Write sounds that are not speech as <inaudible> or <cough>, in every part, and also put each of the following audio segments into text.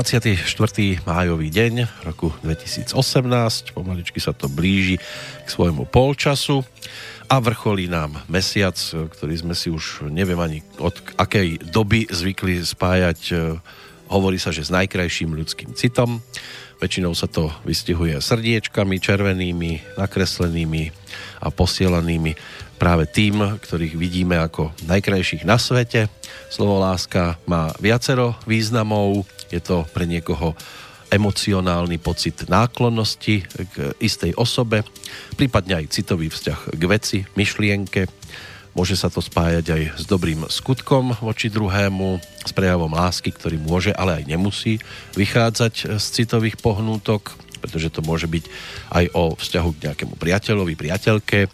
24. májový deň roku 2018, pomaličky sa to blíži k svojmu polčasu a vrcholí nám mesiac, ktorý sme si už neviem ani od akej doby zvykli spájať, hovorí sa, že s najkrajším ľudským citom. Väčšinou sa to vystihuje srdiečkami červenými, nakreslenými a posielanými práve tým, ktorých vidíme ako najkrajších na svete. Slovo láska má viacero významov, je to pre niekoho emocionálny pocit náklonnosti k istej osobe, prípadne aj citový vzťah k veci, myšlienke. Môže sa to spájať aj s dobrým skutkom voči druhému, s prejavom lásky, ktorý môže, ale aj nemusí vychádzať z citových pohnútok, pretože to môže byť aj o vzťahu k nejakému priateľovi, priateľke,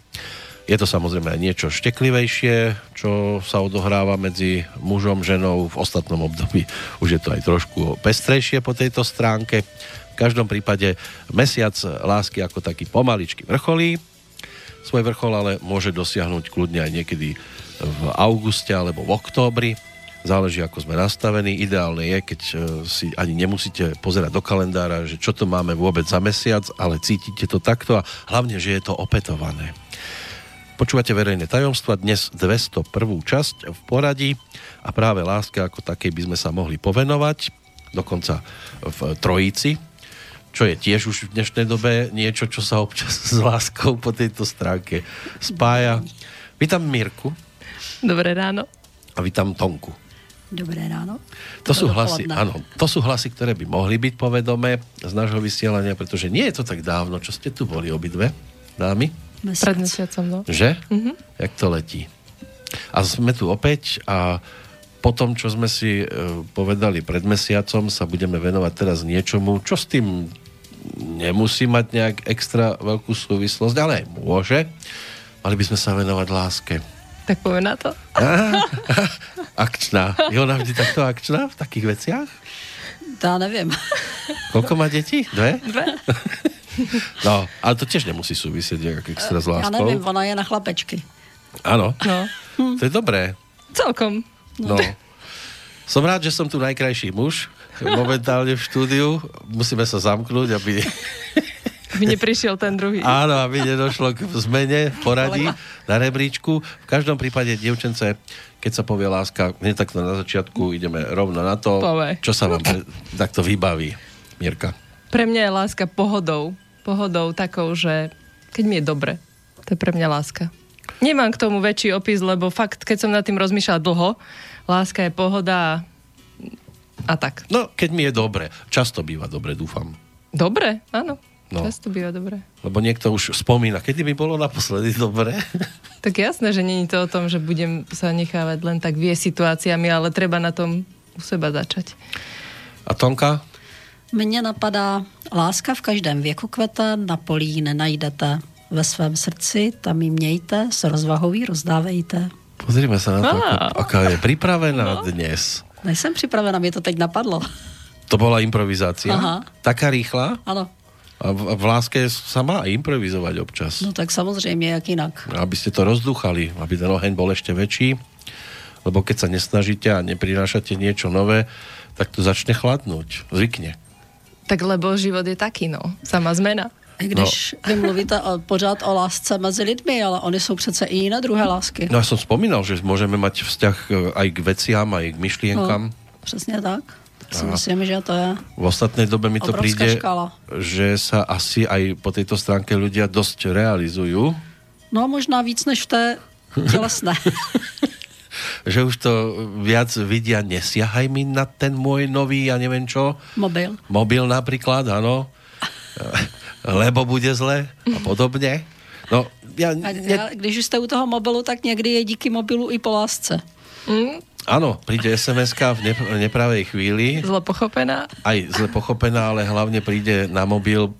je to samozrejme aj niečo šteklivejšie, čo sa odohráva medzi mužom, ženou. V ostatnom období už je to aj trošku pestrejšie po tejto stránke. V každom prípade mesiac lásky ako taký pomaličky vrcholí. Svoj vrchol ale môže dosiahnuť kľudne aj niekedy v auguste alebo v októbri. Záleží, ako sme nastavení. Ideálne je, keď e, si ani nemusíte pozerať do kalendára, že čo to máme vôbec za mesiac, ale cítite to takto a hlavne, že je to opetované. Počúvate verejné tajomstva, dnes 201. časť v poradí a práve láske ako takej by sme sa mohli povenovať, dokonca v trojici, čo je tiež už v dnešnej dobe niečo, čo sa občas <laughs> s láskou po tejto stránke spája. Vítam Mirku. Dobré ráno. A vítam Tonku. Dobré ráno. To sú, hlasy, áno, to sú hlasy, ktoré by mohli byť povedomé z nášho vysielania, pretože nie je to tak dávno, čo ste tu boli obidve, dámy. Mesiac. Pred mesiacom, no. Že? Mm-hmm. Jak to letí. A sme tu opäť a po tom, čo sme si e, povedali pred mesiacom, sa budeme venovať teraz niečomu, čo s tým nemusí mať nejak extra veľkú súvislosť, ale môže. Mali by sme sa venovať láske. Tak poviem na to. <laughs> Á, akčná. Je ona vždy takto akčná v takých veciach? To neviem. Koľko má deti? Dve? Dve. <laughs> No, ale to tiež nemusí súvisieť nejak extra s láskou. Ja neviem, ona je na chlapečky. Áno. No. To je dobré. Celkom. No. Som rád, že som tu najkrajší muž momentálne v štúdiu. Musíme sa zamknúť, aby... Aby neprišiel ten druhý. Áno, aby nedošlo k zmene poradí na rebríčku. V každom prípade, dievčence, keď sa povie láska, hneď takto na začiatku ideme rovno na to, Pove. čo sa vám <laughs> takto vybaví. Mirka. Pre mňa je láska pohodou pohodou takou, že keď mi je dobre, to je pre mňa láska. Nemám k tomu väčší opis, lebo fakt, keď som nad tým rozmýšľala dlho, láska je pohoda a, a tak. No, keď mi je dobre. Často býva dobre, dúfam. Dobre, áno. No. Často býva dobre. Lebo niekto už spomína, kedy mi bolo naposledy dobre. <laughs> Tak jasné, že není to o tom, že budem sa nechávať len tak vie situáciami, ale treba na tom u seba začať. A Tonka? Mně napadá, láska v každém věku kvete, na polí nenajdete. Ve svém srdci tam ji mějte, s rozvahou ji rozdávejte. Pozrime sa na to, Á. ako, aká je pripravená no. dnes. Nejsem připravena, mě to teď napadlo. To bola improvizácia? Aha. Taká rýchla? Ano, A v, v láske sa má improvizovať občas. no tak samozřejmě, jak jinak. Aby ste to rozduchali, aby ten oheň bol ešte väčší. Lebo keď sa nesnažíte a neprinášate niečo nové, tak to začne chladnúť. Zvykne. Tak lebo život je taký, no. Sama zmena. I když no. vy mluvíte o, pořád o lásce mezi lidmi, ale oni jsou přece i jiné druhé lásky. No ja som spomínal, že môžeme mať vzťah e, aj k veciam, aj k myšlienkam. No, přesně tak. Si myslím, že to je V ostatnej dobe mi to škála. že sa asi aj po tejto stránke ľudia dosť realizujú. No možná víc než v té tělesné. <laughs> Že už to viac vidia, nesiahaj mi na ten môj nový, ja neviem čo, Mobil. mobil napríklad, áno, lebo bude zle a podobne. No, ja, A ne, když už jste u toho mobilu, tak někdy je díky mobilu i po lásce. Mm, áno, príde sms v nep- nepravej chvíli, zle pochopená. aj zle pochopená, ale hlavne príde na mobil,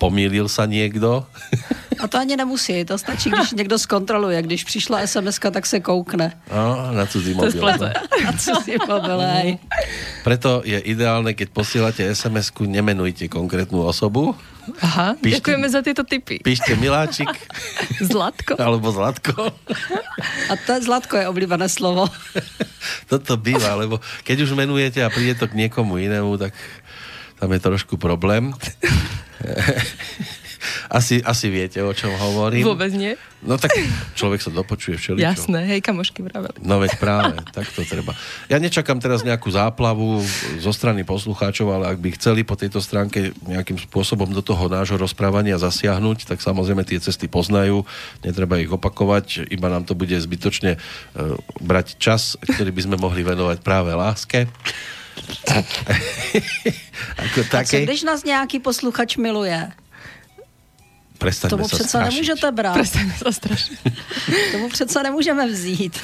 pomýlil sa niekto. A to ani nemusí, to stačí, když někdo zkontroluje. Když přišla sms tak se koukne. No, na cudzí To je mobil. splete. A co si mobil. Preto je ideálne, keď posielate SMS-ku, nemenujte konkrétnu osobu. Aha, Píšte- ďakujeme za tieto tipy. Píšte Miláčik <laughs> Zlatko? Alebo Zlatko. A to je Zlatko je oblíbené slovo. <laughs> Toto býva, lebo keď už menujete a príde to k niekomu inému, tak tam je trošku problém. <laughs> asi, asi viete, o čom hovorím. Vôbec nie. No tak človek sa dopočuje všeličo. Jasné, hej, kamošky vraveli. No veď práve, tak to treba. Ja nečakám teraz nejakú záplavu zo strany poslucháčov, ale ak by chceli po tejto stránke nejakým spôsobom do toho nášho rozprávania zasiahnuť, tak samozrejme tie cesty poznajú, netreba ich opakovať, iba nám to bude zbytočne uh, brať čas, ktorý by sme mohli venovať práve láske. Ako <laughs> také. A co když nás nějaký posluchač miluje? Prestaňme Tomu přece strašiť. nemůžete brát. Prestaňme sa strašiť. <laughs> Tomu přece nemůžeme vzít.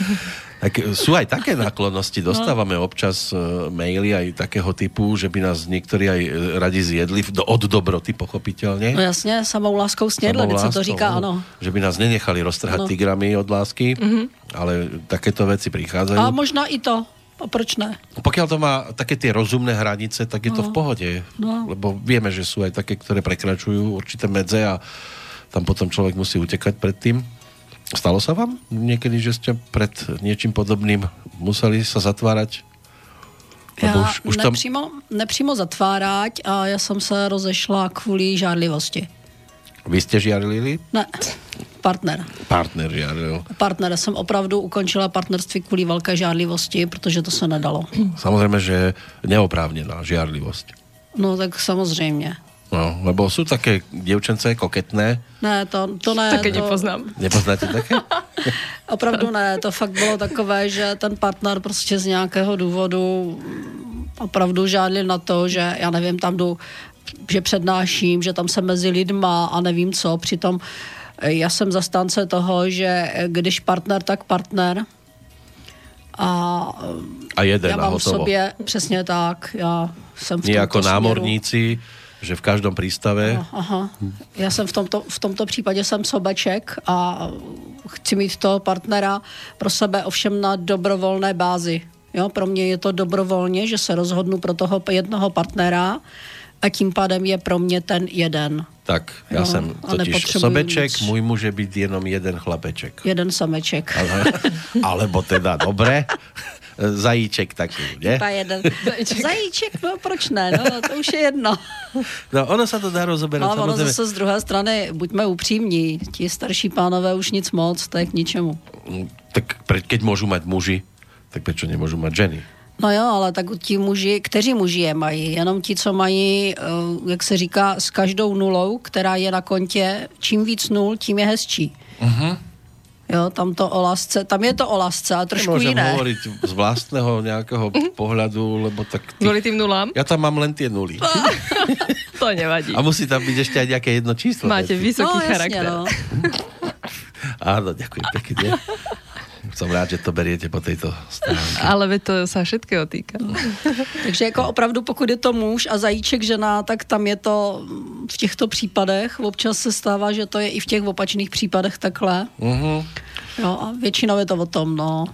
Tak sú aj také náklonnosti. Dostávame no. občas uh, maily aj takého typu, že by nás niektorí aj e, radi zjedli do, od dobroty, pochopiteľne. No jasně, samou láskou snědli, co to říká, ano. Že by nás nenechali roztrhať no. tigrami od lásky, mm-hmm. ale takéto veci prichádzajú. A možná i to. A proč ne? Pokiaľ to má také tie rozumné hranice, tak je no. to v pohode. No. Lebo vieme, že sú aj také, ktoré prekračujú určité medze a tam potom človek musí utekať pred tým. Stalo sa vám niekedy, že ste pred niečím podobným museli sa zatvárať? Já už, už nepřímo, tam... nepřímo zatvárať a já jsem se rozešla kvůli žádlivosti. Vy jste žiarlili? Ne, partner. Partner žiarlil. Partner. Jsem opravdu ukončila partnerství kvůli velké žádlivosti, protože to se nedalo. Samozřejmě, že neoprávněná žiarlivost. No tak samozřejmě. No, lebo jsou také děvčence koketné. Ne, to, to ne. Také to... nepoznám. Nepoznáte také? <laughs> Opravdu ne, to fakt bylo takové, že ten partner prostě z nějakého důvodu opravdu žádlil na to, že já nevím, tam jdu že přednáším, že tam jsem mezi lidma a nevím co. Přitom eh, já jsem zastánce toho, že eh, když partner, tak partner. A, a jeden já mám v sobě přesně tak. Já jsem v jako námorníci, že v každém přístave. Aha, aha. Já jsem v tomto, v tomto případě jsem sobeček a chci mít toho partnera pro sebe ovšem na dobrovolné bázi. Jo, pro mě je to dobrovolně, že se rozhodnu pro toho jednoho partnera, a tím pádem je pro mě ten jeden. Tak, já no, jsem totiž sobeček, nic. můj může být jenom jeden chlapeček. Jeden sameček. Ale, alebo teda, dobré. Zajíček taky, ne? Iba jeden. Zajíček. Zajíček, no proč ne, no to už je jedno. No ono se to dá rozoberat. No, ono zase z druhé strany, buďme upřímní, ti starší pánové už nic moc, to je k ničemu. Tak keď můžu mít muži, tak proč nemůžu mít ženy? No jo, ale tak ti muži, kteří muži je mají? Jenom ti, co mají, eh, jak se říká, s každou nulou, která je na kontě, čím víc nul, tím je hezčí. Uh-huh. Jo, tam to o lásce, tam je to o lásce, ale trošku Nemôžem jiné. hovoriť z vlastného nějakého pohľadu, lebo tak... Ty... Kvůli tým nulám? Já tam mám len tie nuly. <laughs> to nevadí. A musí tam být ještě nějaké jedno číslo. Máte vysoký no, charakter. Jasně, no. <laughs> Áno, ďakujem pekne. Som rád, že to beriete po této stránce. Ale to sa všetkého týka. <laughs> Takže jako opravdu, pokud je to muž a zajíček žena, tak tam je to v těchto případech. Občas se stává, že to je i v těch opačných případech takhle. Uh-huh. Jo, a většinou je to o tom, no.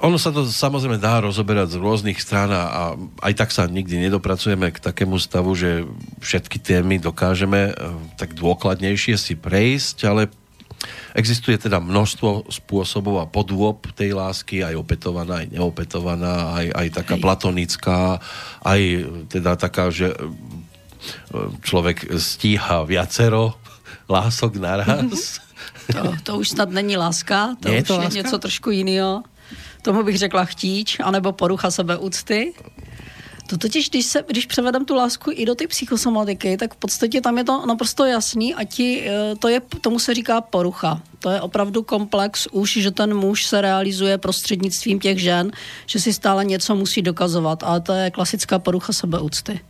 Ono sa to samozrejme dá rozoberať z rôznych strán a aj tak sa nikdy nedopracujeme k takému stavu, že všetky témy dokážeme eh, tak dôkladnejšie si prejsť, ale Existuje teda množstvo spôsobov a podôb tej lásky, aj opetovaná, aj neopetovaná, aj, aj taká Hej. platonická, aj teda taká, že e, člověk stíha viacero lások naraz. To, to už snad není láska, to je už to je láska? něco trošku jiného. Tomu bych řekla chtíč, anebo porucha sebeúcty. To totiž, když, se, když převedem tu lásku i do ty psychosomatiky, tak v podstatě tam je to naprosto jasný a ti, eh, to je, tomu se říká porucha. To je opravdu komplex už, že ten muž se realizuje prostřednictvím těch žen, že si stále něco musí dokazovat, ale to je klasická porucha sebeúcty.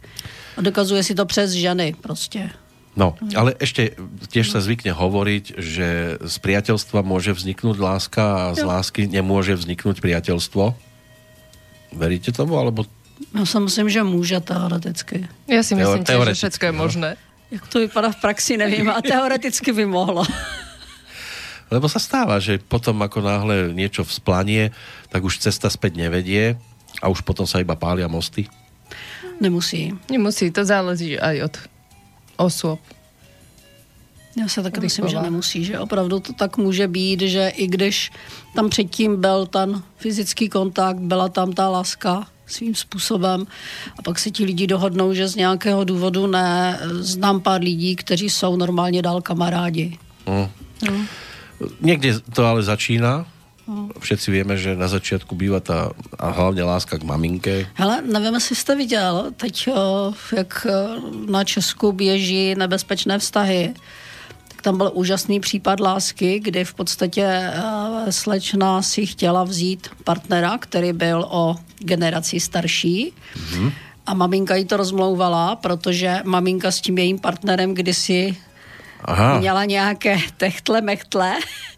A dokazuje si to přes ženy prostě. No, ale ešte tiež sa zvykne hovoriť, že z priateľstva môže vzniknúť láska a z lásky nemôže vzniknúť priateľstvo. Veríte tomu, alebo já si myslím, že může teoreticky. Já si myslím, Teo, že všechno je možné. Jak to vypadá v praxi, nevím, a teoreticky by mohlo. Lebo sa stáva, že potom ako náhle niečo vzplanie, tak už cesta späť nevedie a už potom sa iba pália mosty. Nemusí. Nemusí, to záleží aj od osôb. Já se taky myslím, že nemusí, že opravdu to tak může být, že i když tam předtím byl ten fyzický kontakt, byla tam ta láska svým způsobem a pak se ti lidi dohodnou, že z nějakého důvodu ne. Znám pár lidí, kteří jsou normálně dál kamarádi. Mm. No. Někdy to ale začíná, Všetci víme, že na začátku bývá ta a hlavně láska k maminke. Hele, nevím, jestli jste viděl, teď jak na Česku běží nebezpečné vztahy, tam byl úžasný případ lásky, kdy v podstatě slečna si chtěla vzít partnera, který byl o generaci starší. Mm-hmm. A maminka jí to rozmlouvala, protože maminka s tím jejím partnerem kdysi Aha. měla nějaké techtle mechtle.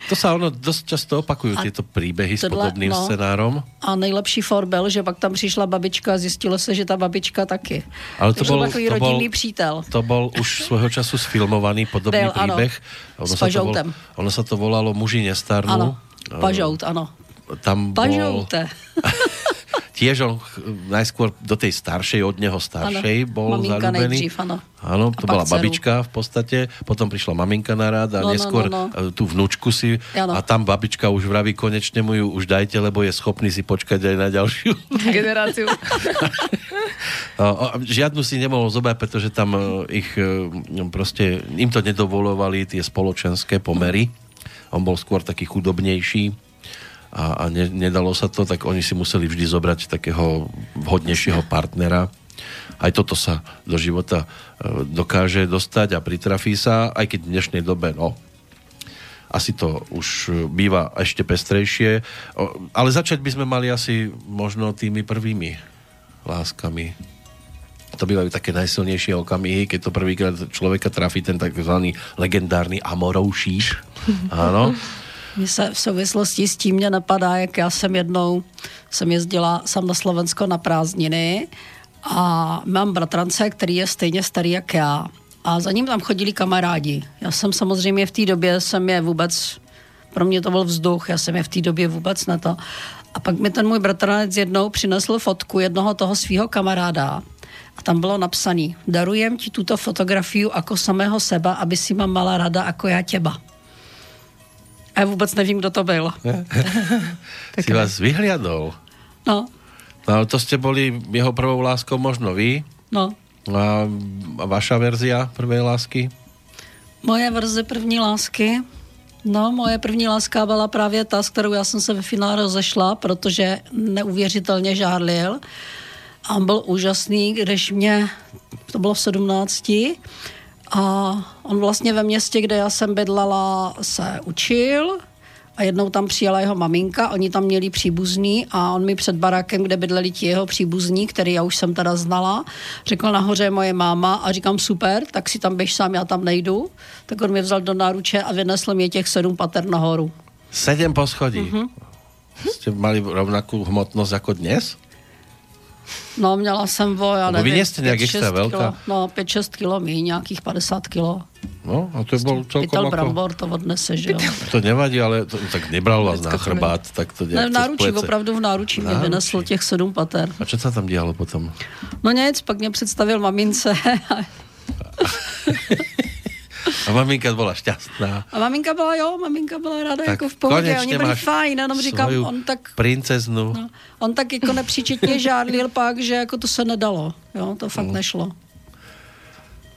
To se ono dost často opakují, tyto příběhy s podobným no, scénárom. A nejlepší for byl, že pak tam přišla babička a zjistilo se, že ta babička taky. Ale to, byl takový to rodinný bol, přítel. To byl už svého času sfilmovaný podobný byl, příběh. Ano, ono, s se to vol, ono se to volalo Muži nestarnú. Ano, Pažout, ano. Tam Pažoute. Bol... <laughs> tiež on najskôr do tej staršej, od neho staršej ano, bol zalúbený. Áno, to bola dceru. babička v podstate, potom prišla maminka na rád a no, no neskôr no, no, no. tú vnúčku si ano. a tam babička už vraví konečne mu ju už dajte, lebo je schopný si počkať aj na ďalšiu generáciu. <laughs> Žiadnu si nemohol zobrať, pretože tam e, ich e, proste, im to nedovolovali tie spoločenské pomery. On bol skôr taký chudobnejší a, a ne, nedalo sa to, tak oni si museli vždy zobrať takého vhodnejšieho partnera. Aj toto sa do života e, dokáže dostať a pritrafí sa, aj keď v dnešnej dobe, no, asi to už býva ešte pestrejšie. Ale začať by sme mali asi možno tými prvými láskami. To bývajú také najsilnejšie okamihy, keď to prvýkrát človeka trafí ten takzvaný legendárny amoroušíš. <laughs> Áno. Mně se v souvislosti s tím mě napadá, jak já jsem jednou, jsem jezdila sam na Slovensko na prázdniny a mám bratrance, který je stejně starý jak já. A za ním tam chodili kamarádi. Já jsem samozřejmě v té době, jsem je vůbec, pro mě to byl vzduch, já jsem je v té době vůbec na to. A pak mi ten můj bratranec jednou přinesl fotku jednoho toho svého kamaráda a tam bylo napsané, darujem ti tuto fotografii jako samého seba, aby si ma mala rada jako já těba. A já vůbec nevím, kdo to byl. <laughs> si vás vyhliadol. No. No ale to jste byli jeho prvou láskou možno vy. No. A, a vaša verzia prvej lásky? Moje verze první lásky? No, moje první láska byla právě ta, s kterou já jsem se ve finále rozešla, protože neuvěřitelně žárlil. A on byl úžasný, když mě, to bylo v 17, a on vlastně ve městě, kde já jsem bydlela, se učil a jednou tam přijela jeho maminka, oni tam měli příbuzný a on mi před barákem, kde bydleli ti jeho příbuzní, který já už jsem teda znala, řekl nahoře moje máma a říkám super, tak si tam běž sám, já tam nejdu. Tak on mě vzal do náruče a vynesl mě těch sedm pater nahoru. Sedm poschodí? Mm-hmm. Jste mali rovnakou hmotnost jako dnes? No, měla jsem vo, já nevím, vy nejste nějak extra velká? No, 5-6 kilo mí, nějakých 50 kilo. No, a to byl celkom Pytel jako... brambor to odnese, že jo. To nevadí, ale to, tak nebral vás na chrbát, tak to Ne, v náručí, opravdu v náručí mě vynesl těch sedm pater. A co se tam dělalo potom? No nic, pak mě představil mamince. <laughs> A maminka byla šťastná. A maminka byla, jo, maminka byla ráda tak jako v pohodě. Oni byli fajn, jenom říkám, on tak... Princeznu. No, on tak jako nepříčetně žádlil pak, že jako to se nedalo. Jo, to fakt mm. nešlo.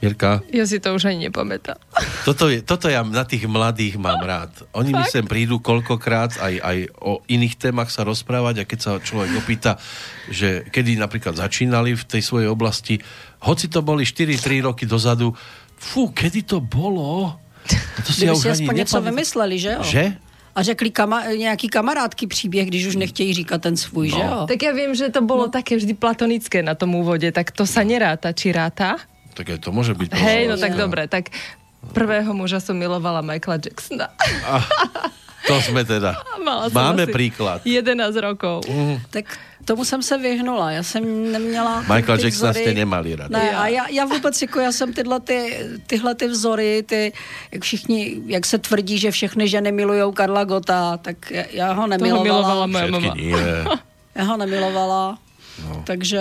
Jirka? Já si to už ani nepamätám. <laughs> Toto, je, toto ja na tých mladých mám rád. Oni mi sem prídu koľkokrát aj, aj o iných témach sa rozprávať a keď sa človek opýta, že kedy napríklad začínali v tej svojej oblasti, hoci to boli 4-3 roky dozadu, fú, kedy to bolo? To si Kdyby ja si aspoň něco vymysleli, že jo? Že? A řekli kama, nějaký kamarádky příběh, když už nechtějí říkat ten svůj, no. že jo? Tak já vím, že to bylo no. také vždy platonické na tom úvode, tak to sa neráta, či ráta? Tak aj to může být. Hej, no tak dobré, tak prvého muža som milovala Michaela Jacksona. A, to jsme teda. <laughs> Máme příklad. 11 rokov. Mm. Tak tomu jsem se vyhnula. Já jsem neměla... Michael Jackson jste nemali rád. Ne, a já, já vůbec jako, já jsem tyhle, ty, tyhle ty vzory, ty, jak všichni, jak se tvrdí, že všechny ženy milují Karla Gota, tak já, já ho nemilovala. Toho milovala moje mama. <laughs> já ho nemilovala. No. Takže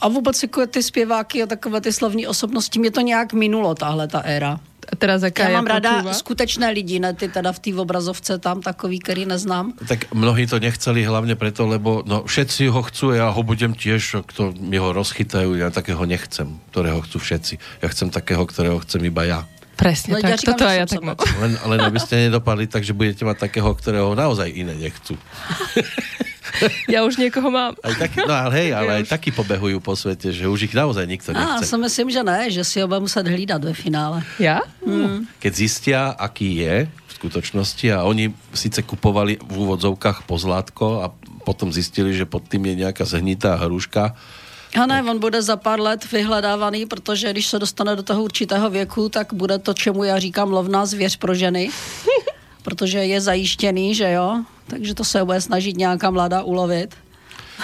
a vůbec jako ty zpěváky a takové ty slavní osobnosti, mě to nějak minulo, tahle ta éra. A teraz jaká Já mám ráda skutečné lidi, ne ty teda v té obrazovce tam takový, který neznám. Tak mnohí to nechceli hlavně preto, lebo no, všetci ho chcú, ja ho budem tiež, kto mi ho rozchytajú, ja takého nechcem, ktorého chcú všetci. Ja chcem takého, ktorého chcem iba ja. Presne no, tak, ja říkám, toto ja tak mám. Len, len aby ste nedopadli tak, že budete mať takého, ktorého naozaj iné nechcú. <laughs> <laughs> ja už někoho mám. Aj taký, no ale hej, <laughs> ale aj taky pobehujú po svete, že už ich naozaj nikto nechce. A, si myslím, že ne, že si ho bude muset hlídat ve finále. Ja? Hmm. Keď zistia, aký je v skutočnosti a oni sice kupovali v úvodzovkách pozlátko a potom zistili, že pod tým je nějaká zhnitá hruška, a ne, on bude za pár let vyhledávaný, protože když se dostane do toho určitého věku, tak bude to, čemu já říkám lovná zvěř pro ženy. <laughs> protože je zajištěný, že jo? Takže to se bude snažit nějaká mladá ulovit.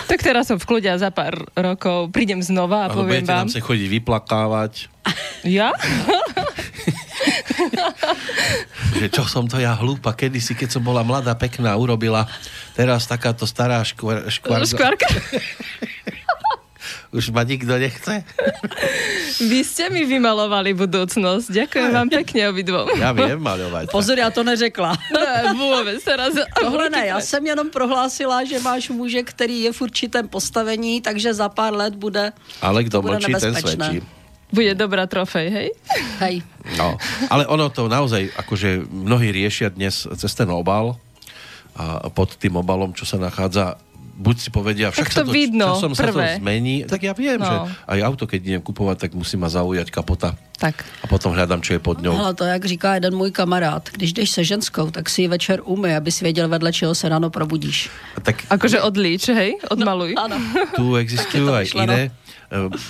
Tak teraz som v kľude a za pár rokov prídem znova a poviem vám. nám sa chodiť vyplakávať. Ja? <laughs> že čo som to ja hlúpa, kedysi, keď som bola mladá, pekná, urobila. Teraz takáto stará škvar, škvar... škvarka. <laughs> Už ma nikto nechce. <laughs> Vy ste mi vymalovali budoucnost. Ďakujem vám pekne obidvom. Já vím malovať. <laughs> Pozor, já to neřekla. <laughs> Ne, vůbec. Teraz... Tohle ne, já jsem jenom prohlásila, že máš muže, který je v určitém postavení, takže za pár let bude Ale kdo mlčí, ten svědčí. Bude dobrá trofej, hej? Hej. No, ale ono to naozaj, akože mnohí riešia dnes cez ten obal a pod tým obalom, čo sa nachádza buď si povedia, však to sa to, vidno, časom prvé. sa to zmení, tak ja viem, no. že aj auto, keď idem kupovať, tak musí ma zaujať kapota. Tak. A potom hľadám, čo je pod ňou. Ale to, jak říká jeden můj kamarád, když jdeš se ženskou, tak si ji večer umy, aby si věděl, vedle čeho se ráno probudíš. A tak... Akože odlíč, hej? Odmaluj. No, áno. Tu existujú <laughs> aj iné uh,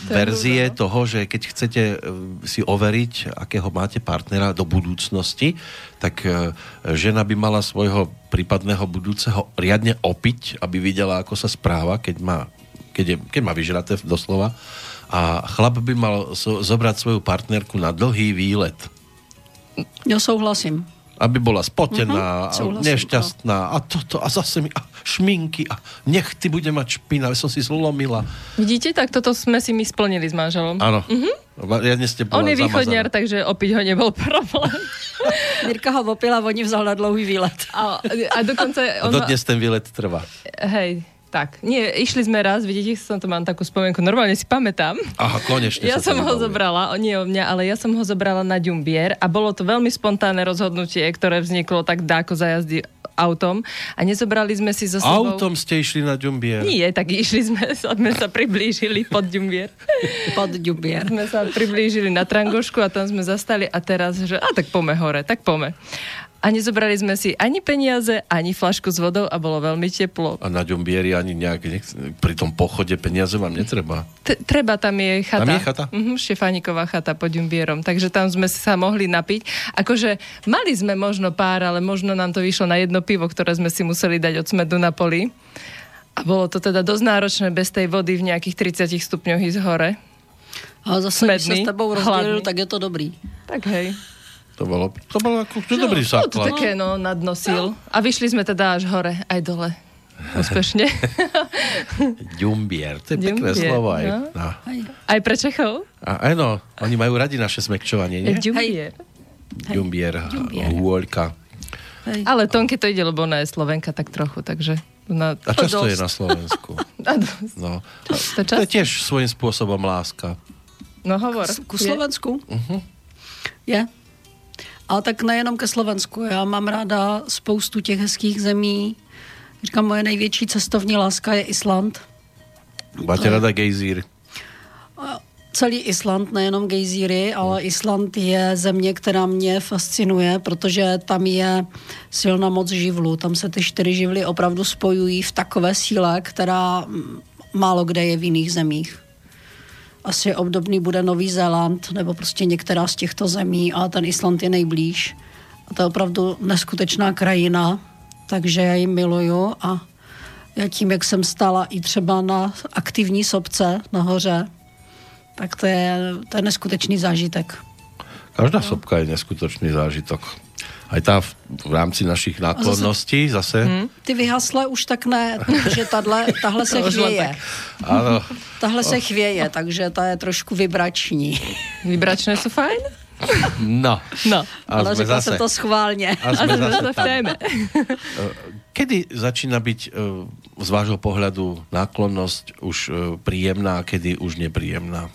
verzie <laughs> to toho, že keď chcete uh, si overiť, akého máte partnera do budúcnosti, tak uh, žena by mala svojho prípadného budúceho riadne opiť, aby videla, ako sa správa, keď má, keď je, keď má vyžraté doslova a chlap by mal zobrať svoju partnerku na dlhý výlet. Ja souhlasím. Aby bola spotená, uh-huh, nešťastná a toto a zase mi a šminky a nech ty bude mať špina, som si zlomila. Vidíte, tak toto sme si my splnili s manželom. Áno. Uh-huh. Ja ste On je východňar, takže opiť ho nebol problém. <laughs> Mirka ho opila, oni vzal na dlouhý výlet. A, a dokonce... On... A dodnes ten výlet trvá. Hej, tak, nie, išli sme raz, vidíte, som to mám takú spomienku, normálne si pamätám. Aha, konečne. Ja som ho zobrala, nie o mňa, ale ja som ho zobrala na Ďumbier a bolo to veľmi spontánne rozhodnutie, ktoré vzniklo tak dáko za jazdy autom a nezobrali sme si zo sebou... Autom ste išli na Ďumbier? Nie, tak išli sme, <laughs> sme sa priblížili pod Ďumbier. Pod Ďumbier. Sme sa priblížili na Trangošku a tam sme zastali a teraz, že a tak pome hore, tak pome a nezobrali sme si ani peniaze, ani flašku s vodou a bolo veľmi teplo. A na Ďombieri ani nejak, pri tom pochode peniaze vám netreba? T- treba, tam je chata. Tam je chata? Uh-huh, Štefániková chata pod Ďumbierom, takže tam sme sa mohli napiť. Akože mali sme možno pár, ale možno nám to vyšlo na jedno pivo, ktoré sme si museli dať od smedu na poli. A bolo to teda dosť náročné bez tej vody v nejakých 30 stupňoch ísť hore. Ale zase, Smedný, když se s tebou rozdělil, tak je to dobrý. Tak hej. To bolo, to bolo ako no, dobrý základ. To také, no, nadnosil. No. A vyšli sme teda až hore, aj dole. Úspešne. Ďumbier, <laughs> to je Ďumbier, pekné slovo aj. No. No. Aj pre Čechov? A, áno, oni majú radi naše smekčovanie, nie? Ďumbier. Ďumbier, hôľka. Ale Tonke to ide, lebo ona je Slovenka tak trochu, takže... Na... A často je na Slovensku. <laughs> no. To, to, to je tiež svojím spôsobom láska. No hovor. Ku Slovensku? Uh-huh. Je. Ale tak nejenom ke Slovensku. Já mám ráda spoustu těch hezkých zemí. Říkám, moje největší cestovní láska je Island. Máte ráda gejzír? Celý Island, nejenom gejzíry, ale Island je země, která mě fascinuje, protože tam je silná moc živlu. Tam se ty čtyři živly opravdu spojují v takové síle, která málo kde je v jiných zemích asi obdobný bude Nový Zéland nebo prostě některá z těchto zemí a ten Island je nejblíž. A to je opravdu neskutečná krajina, takže já ji miluju a já tím, jak jsem stala i třeba na aktivní sobce nahoře, tak to je, to je neskutečný zážitek. Každá no. sopka je neskutočný zážitok aj tá v, v rámci našich náklonností zase. Hmm. Ty vyhasle už tak ne, protože tahle, <laughs> tahle se chvěje. Ano. Tahle se chvěje, takže ta je trošku vibrační. Vibračné jsou fajn? No. no. A Ale řekla zase, to schválně. A sme, a sme zase v téme. <laughs> Kedy začína byť z vášho pohľadu náklonnosť už príjemná a kedy už nepríjemná?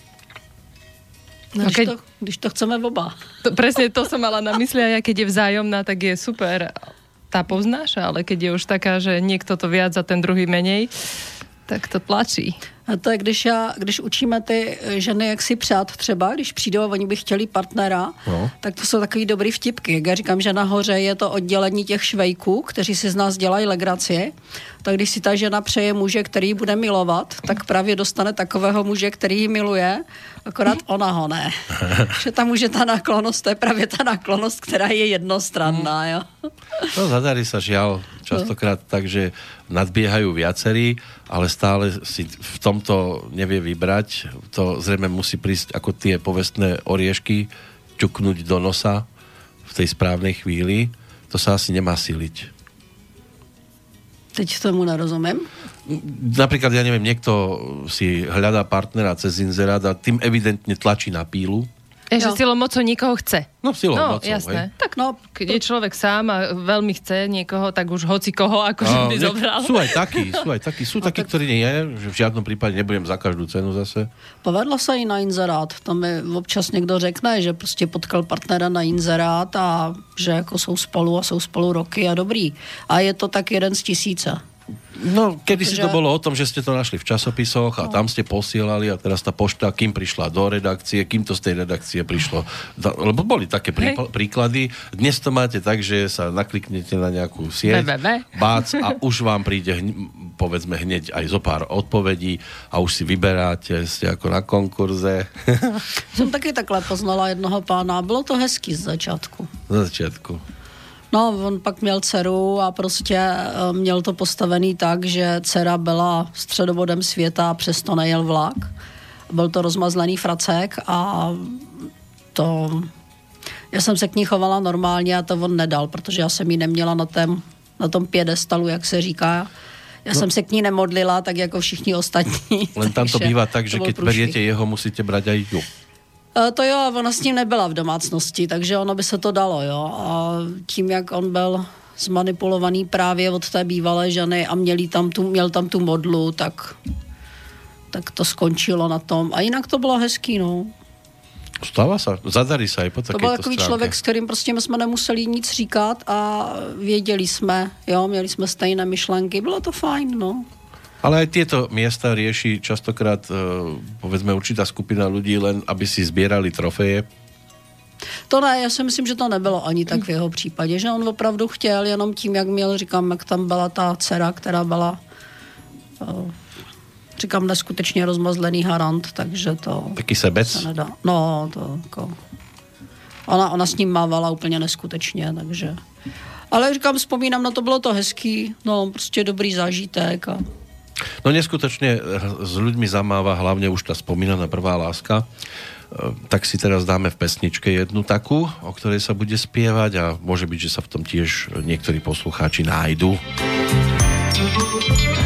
No, když, keď... to, když to chceme oba. To, presne to som mala na mysli a ja, keď je vzájomná, tak je super. Tá povznáša, ale keď je už taká, že niekto to viac a ten druhý menej, tak to tlačí. A to je, když, já, když učíme ty ženy, jak si přát třeba, když přijdou a oni by chtěli partnera, no. tak to jsou takový dobrý vtipky. Jak já říkám, že nahoře je to oddělení těch švejků, kteří si z nás dělají legraci, tak když si ta žena přeje muže, který bude milovat, tak právě dostane takového muže, který ji miluje, akorát ona ho ne. <laughs> že tam může ta náklonost, to je právě ta náklonost, která je jednostranná. Jo? No zadarí sa žiaľ častokrát tak, že nadbiehajú viacerí, ale stále si v tomto nevie vybrať. To zrejme musí prísť ako tie povestné oriešky, ťuknúť do nosa v tej správnej chvíli. To sa asi nemá siliť. Teď tomu nerozumím. Napríklad, ja neviem, niekto si hľadá partnera cez inzerát a tým evidentne tlačí na pílu je, že no. silou mocou nikoho chce. No, silou no, mocou, jasné. Hej. Tak no, keď je človek sám a veľmi chce niekoho, tak už hoci koho akože no, by zobral. Sú aj takí, sú aj takí, sú no, takí, tak... ktorí nie je, že v žiadnom prípade nebudem za každú cenu zase. Povedlo sa i na inzerát. To mi občas někdo řekne, že prostě potkal partnera na inzerát a že jako jsou spolu a jsou spolu roky a dobrý. A je to tak jeden z tisíce. No, kedy si to bolo o tom, že ste to našli v časopisoch a no. tam ste posielali a teraz tá pošta, kým prišla do redakcie, kým to z tej redakcie prišlo. Lebo boli také prí, príklady. Dnes to máte tak, že sa nakliknete na nejakú sieť, bác a už vám príde povedzme hneď aj zo pár odpovedí a už si vyberáte, ste ako na konkurze. <laughs> Som taky takhle poznala jednoho pána. Bylo to hezký z začátku. Z začátku. No, on pak měl dceru a prostě eh, měl to postavený tak, že dcera byla středovodem světa a přesto nejel vlak. Byl to rozmazlený fracek a to... Já jsem se k ní chovala normálně a to on nedal, protože já jsem ji neměla na, tém, na tom pědestalu, jak se říká. Já no. jsem se k ní nemodlila, tak jako všichni ostatní. Len tam to bývá tak, že keď beriete jeho, musíte brať aj ju. Eh, to jo, ona s ním nebyla v domácnosti, takže ono by se to dalo, jo. A tím, jak on byl zmanipulovaný právě od té bývalé ženy a měli tam tu, měl tam tu modlu, tak, tak to skončilo na tom. A jinak to bylo hezký, no. Stává se, zadarí se i po To byl takový stránke. člověk, s kterým prostě jsme nemuseli nic říkat a věděli jsme, jo, měli jsme stejné myšlenky, bylo to fajn, no. Ale aj tieto miesta rieši častokrát, uh, povedzme, určitá skupina ľudí len, aby si zbierali trofeje. To ne, já si myslím, že to nebylo ani tak v jeho případě, že on opravdu chtěl jenom tím, jak měl, říkám, jak tam byla ta dcera, která byla uh, říkám, neskutečně rozmazlený harant, takže to... Taky sebec? Se nedá. No, to jako... Ona, ona s ním mávala úplně neskutečně, takže... Ale říkám, vzpomínám na to, bylo to hezký, no, prostě dobrý zážitek a No neskutočne s ľuďmi zamáva hlavne už tá spomínaná prvá láska. E, tak si teraz dáme v pesničke jednu takú, o ktorej sa bude spievať a môže byť, že sa v tom tiež niektorí poslucháči nájdu. že už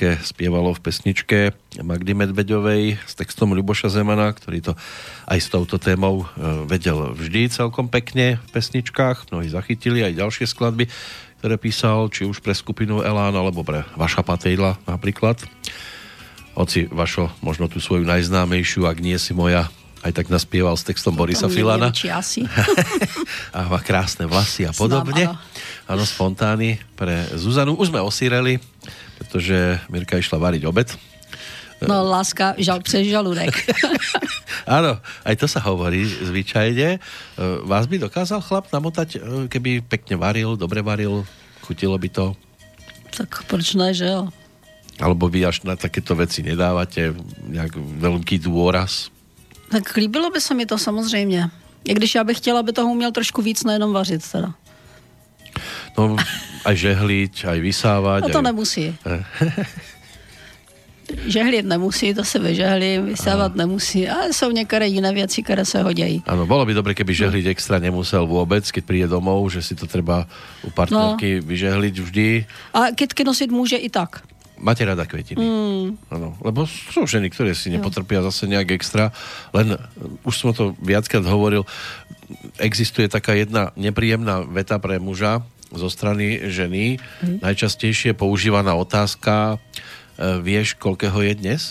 láske spievalo v pesničke Magdy Medveďovej s textom Ľuboša Zemana, ktorý to aj s touto témou e, vedel vždy celkom pekne v pesničkách. Mnohí zachytili aj ďalšie skladby, ktoré písal, či už pre skupinu Elán, alebo pre Vaša Patejla napríklad. Hoci Vašo, možno tú svoju najznámejšiu, ak nie si moja, aj tak naspieval s textom Borisa Filana. Neviem, asi. <laughs> a má krásne vlasy a podobne. Áno, spontány pre Zuzanu. Už sme osíreli, pretože Mirka išla variť obed. No, láska, žal přes žaludek. <laughs> Áno, aj to sa hovorí zvyčajne. E, vás by dokázal chlap namotať, e, keby pekne varil, dobre varil, chutilo by to? Tak proč ne, že jo? Alebo vy až na takéto veci nedávate nejak veľký dôraz? Tak líbilo by se mi to samozřejmě. I když já bych chtěla, aby toho uměl trošku víc, nejenom vařit teda. No, <laughs> aj žehliť, aj vysávať. No to aj... nemusí. <laughs> Žehlit nemusí, to se vyžehlí, vysávat nemusí, ale jsou některé jiné věci, které se hodějí. Ano, bolo by dobre, keby žehliť extra nemusel vôbec, keď príde domov, že si to treba u partnerky no. vyžehliť vždy. A kytky nosit může i tak. Máte rada kvetiny. Mm. Ano, lebo sú ženy, ktoré si nepotrpia zase nejak extra, len už som to viackrát hovoril, existuje taká jedna nepríjemná veta pre muža zo strany ženy, mm. najčastejšie používaná otázka, e, vieš, koľkého je dnes?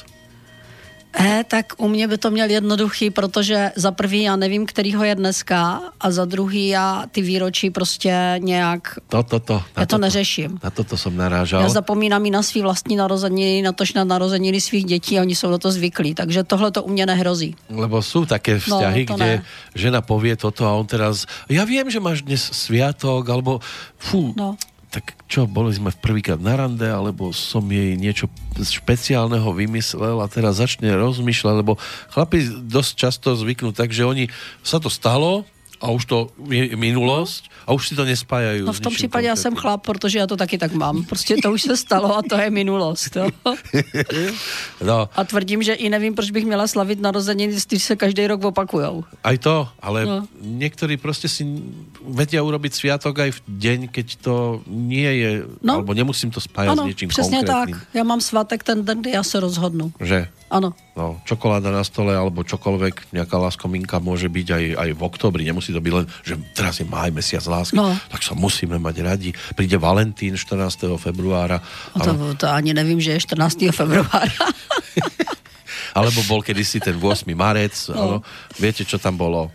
E, tak u mě by to měl jednoduchý, protože za prvý já nevím, kterýho je dneska a za druhý já ty výročí prostě nějak... To, to, to. Já to, to neřeším. Na toto jsem narážal. Já zapomínám i na svý vlastní narozeniny, na tož na narozeniny svých dětí a oni jsou na to zvyklí, takže tohle to u mě nehrozí. Lebo jsou také vzťahy, no, kde ne. žena povie toto a on teraz, já vím, že máš dnes sviatok, alebo fú, no tak čo, boli sme v prvýkrát na rande, alebo som jej niečo špeciálneho vymyslel a teraz začne rozmýšľať, lebo chlapi dosť často zvyknú tak, že oni sa to stalo, a už to je minulosť a už si to nespájají. No v tom případě já jsem chlap, protože já to taky tak mám. Prostě to už se stalo a to je minulost. Jo? <laughs> no. A tvrdím, že i nevím, proč bych měla slavit narozeniny, když se každý rok opakujou. Aj to, ale no. někteří prostě si vedia urobiť sviatok aj v deň, keď to nie je, no. alebo nemusím to spájať ano, s niečím přesně konkrétnym. tak. Já mám svatek ten den, kdy já se rozhodnu. Že? Ano. No, čokoláda na stole alebo čokoľvek, nejaká láskominka môže byť aj, aj v oktobri. Nemusí to byť len, že teraz je máj, mesiac lásky. No. Tak sa musíme mať radi. Príde Valentín 14. februára. No to, to ani nevím, že je 14. februára. <laughs> alebo bol kedysi ten 8. marec. No. Ano. Viete, čo tam bolo?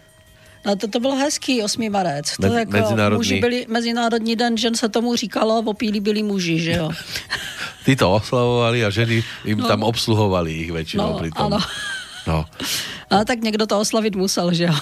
No to, to bylo hezký 8. marec. To Me, jako mezinárodní... Muži byli, mezinárodní den žen se tomu říkalo, opílí byli muži, že jo. Ty to oslavovali a ženy im no. tam obsluhovali ich väčšinou no, pri tom. Ano. No. A tak někdo to oslavit musel, že jo.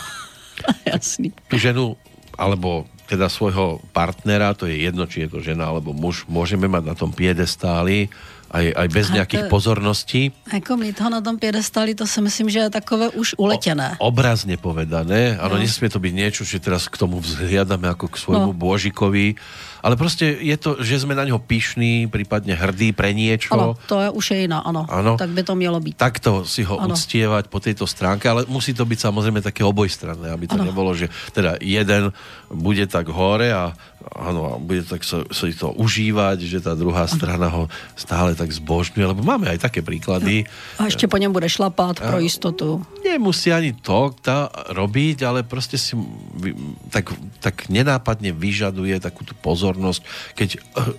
<laughs> Jasný. Tu ženu, alebo teda svojho partnera, to je jedno, či je to žena alebo muž, môžeme mať na tom piedestáli aj, aj bez a nějakých to, pozorností. Jako mít ho na tom piedestali, to si myslím, že je takové už uletěné. O, obrazně povedané, ano, no. nesmie to být něco, že teraz k tomu vzhliadame jako k svojmu no. božikovi, ale prostě je to, že jsme na něho píšní, případně hrdí pre niečo. Ano, to je už je jiná, ano. ano. Tak by to mělo být. Tak to si ho ano. uctievať po této stránke, ale musí to být samozřejmě také obojstranné, aby to ano. nebolo, že teda jeden bude tak hore a ano, a bude tak sa, sa to užívať, že ta druhá strana ho stále tak zbožňuje, lebo máme aj také príklady. A ještě po něm bude šlapat pro jistotu. Nemusí ani to tá robiť, ale prostě si tak, tak nenápadně vyžaduje takú tú pozornosť pozornosť, keď uh,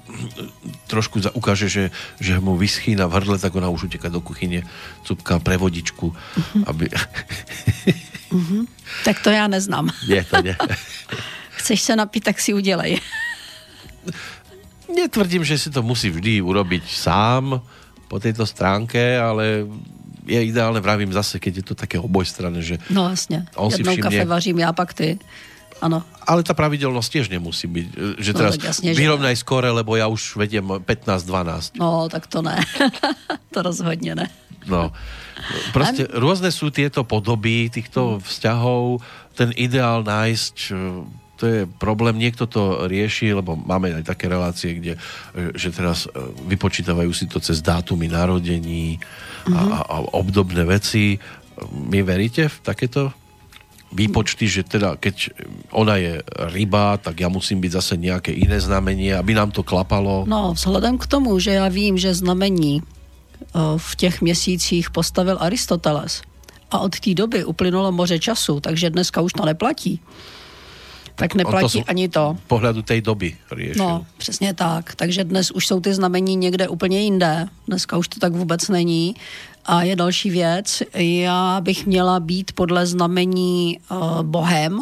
trošku ukáže, že, že mu vyschýna v hrdle, tak ona už uteká do kuchyně, cupká pre vodičku, uh-huh. aby... uh-huh. Tak to já neznám. Je to ne. <laughs> Chceš se napít, tak si udělej. Netvrdím, že si to musí vždy urobiť sám po této stránke, ale je ideálne, vravím zase, keď je to také obojstranné, že... No jasně, on jednou si všimne... kafe vařím já, pak ty. Ano. Ale ta pravidelnosť tiež nemusí byť. Že no, teraz jasne, vyrovnaj že... skore, lebo ja už vediem 15-12. No, tak to ne. <laughs> to rozhodně ne. No, prostě různé jsou tieto podoby týchto vzťahov. Ten ideál nájsť to je problém, niekto to rieši, lebo máme aj také relácie, kde že teraz e, vypočítavajú si to cez dátumy narodení mm-hmm. a, a obdobné veci. My veríte v takéto výpočty, že teda keď ona je ryba, tak já musím být zase nějaké jiné znamení, aby nám to klapalo. No, vzhledem k tomu, že já vím, že znamení v těch měsících postavil Aristoteles a od té doby uplynulo moře času, takže dneska už to neplatí tak neplatí to ani to. pohledu té doby riešil. No, přesně tak. Takže dnes už jsou ty znamení někde úplně jinde. Dneska už to tak vůbec není. A je další věc, já bych měla být podle znamení uh, bohem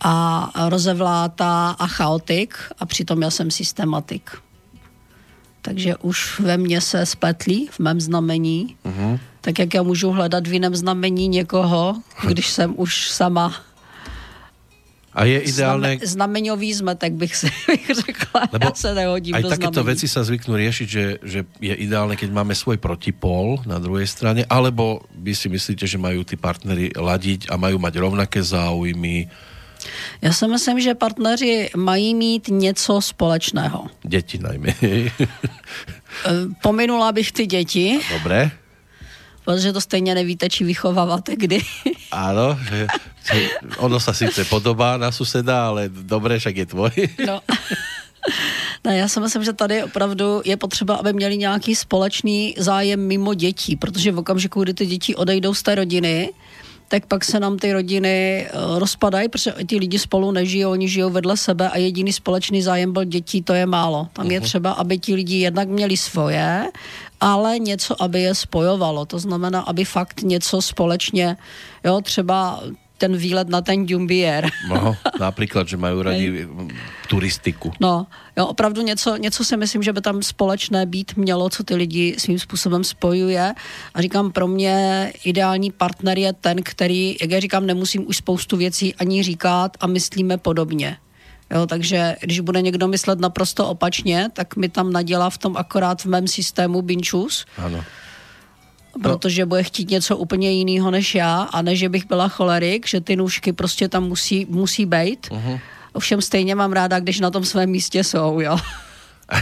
a rozevláta a chaotik a přitom já jsem systematik. Takže už ve mně se spletlí v mém znamení. Uh-huh. Tak jak já můžu hledat v jiném znamení někoho, <laughs> když jsem už sama a je ideálne... Znameňový zmetek bych si <laughs> bych řekla. Lebo ja sa nehodím aj do takéto veci sa zvyknú riešiť, že, že je ideálne, keď máme svoj protipol na druhej strane, alebo vy si myslíte, že majú tí partnery ladiť a majú mať rovnaké záujmy? Já si myslím, že partneři mají mít něco společného. Děti najmä. Eh, pominula bych ty děti. Dobré protože to stejně nevíte, či vychováváte kdy. Áno, že, ono sa síce podobá na suseda, ale dobré, však je tvoj. No. Ne, já si myslím, že tady opravdu je potřeba, aby měli nějaký společný zájem mimo dětí, protože v okamžiku, kdy ty děti odejdou z té rodiny, tak pak se nám ty rodiny eh, rozpadají, protože ty lidi spolu nežijí, oni žijou vedle sebe a jediný společný zájem byl dětí, to je málo. Tam uh-huh. je mhm. třeba, aby ti lidi jednak měli svoje, ale něco, aby je spojovalo. To znamená, aby fakt něco společně, jo, třeba ten výlet na ten Dumbier. No, <laughs> například, že mají rádi turistiku. No, jo, opravdu něco, něco si myslím, že by tam společné být mělo, co ty lidi svým způsobem spojuje. A říkám, pro mě ideální partner je ten, který, jak já říkám, nemusím už spoustu věcí ani říkat a myslíme podobně. Jo, takže když bude někdo myslet naprosto opačně, tak mi tam nadělá v tom akorát v mém systému binčus. Ano protože bude chtít něco úplně jiného než já a ne, že bych byla cholerik, že ty nůžky prostě tam musí, musí být. Uh-huh. Ovšem stejně mám ráda, když na tom svém místě jsou, jo. <laughs>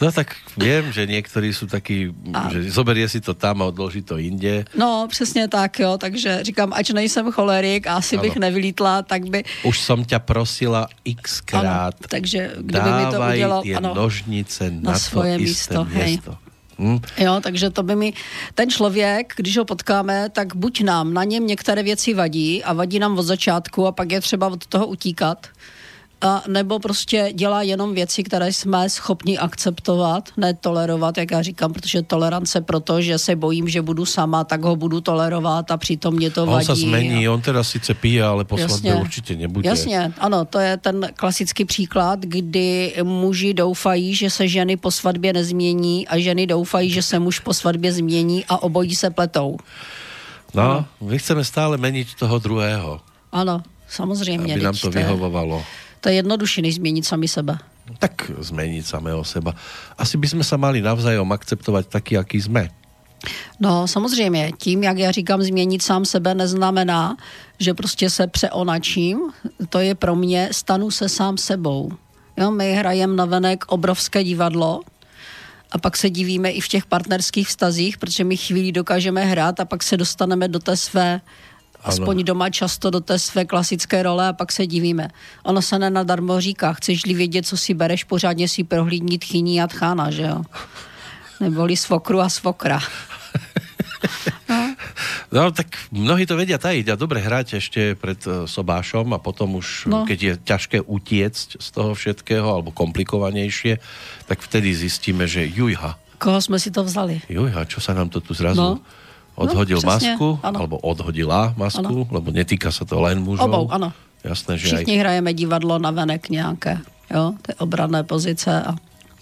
No tak vím, že někteří jsou taky, a... že zoberie si to tam a odloží to jinde. No, přesně tak, jo, takže říkám, ať nejsem cholerik a asi ano. bych nevylítla, tak by... Už jsem tě prosila xkrát. Ano, takže kdyby mi to udělal, ano, nožnice na, na svoje místo, místo. Hej. Hmm. Jo, takže to by mi ten člověk, když ho potkáme, tak buď nám na něm některé věci vadí a vadí nám od začátku a pak je třeba od toho utíkat, nebo prostě dělá jenom věci, které jsme schopni akceptovat, netolerovat, jak já říkám, protože tolerance proto, že se bojím, že budu sama, tak ho budu tolerovat a přitom mě to vadí. On se zmení, a... on teda sice pije, ale poslat určitě nebude. Jasně, ano, to je ten klasický příklad, kdy muži doufají, že se ženy po svatbě nezmění a ženy doufají, že se muž po svatbě změní a obojí se pletou. No, ano. my chceme stále meniť toho druhého. Ano, samozřejmě. Aby nám to vyhovovalo. To je jednodušší, než změnit sami sebe. Tak změnit samého seba. Asi bychom se mali navzájem akceptovat taky, jaký jsme. No samozřejmě, tím, jak já říkám, změnit sám sebe neznamená, že prostě se přeonačím. To je pro mě, stanu se sám sebou. Jo, my hrajeme na venek obrovské divadlo, a pak se divíme i v těch partnerských vztazích, protože my chvíli dokážeme hrát a pak se dostaneme do té své aspoň doma často do té své klasické role a pak se divíme. Ono se nenadarmo říká, chceš-li vědět, co si bereš, pořádně si prohlídni tchyní a tchána, že jo? Neboli svokru a svokra. No. no tak mnohí to vedia tajiť a dobre hrať ešte pred uh, sobášom a potom už, no. keď je ťažké utiecť z toho všetkého alebo komplikovanejšie, tak vtedy zistíme, že jujha. Koho jsme si to vzali? Jujha, čo sa nám to tu zrazu... No odhodil no, masku, ano. alebo odhodila masku, ano. lebo netýka se to len mužov. Obou, ano. Jasné, že Všichni aj... hrajeme divadlo na venek nějaké, jo, ty obranné pozice a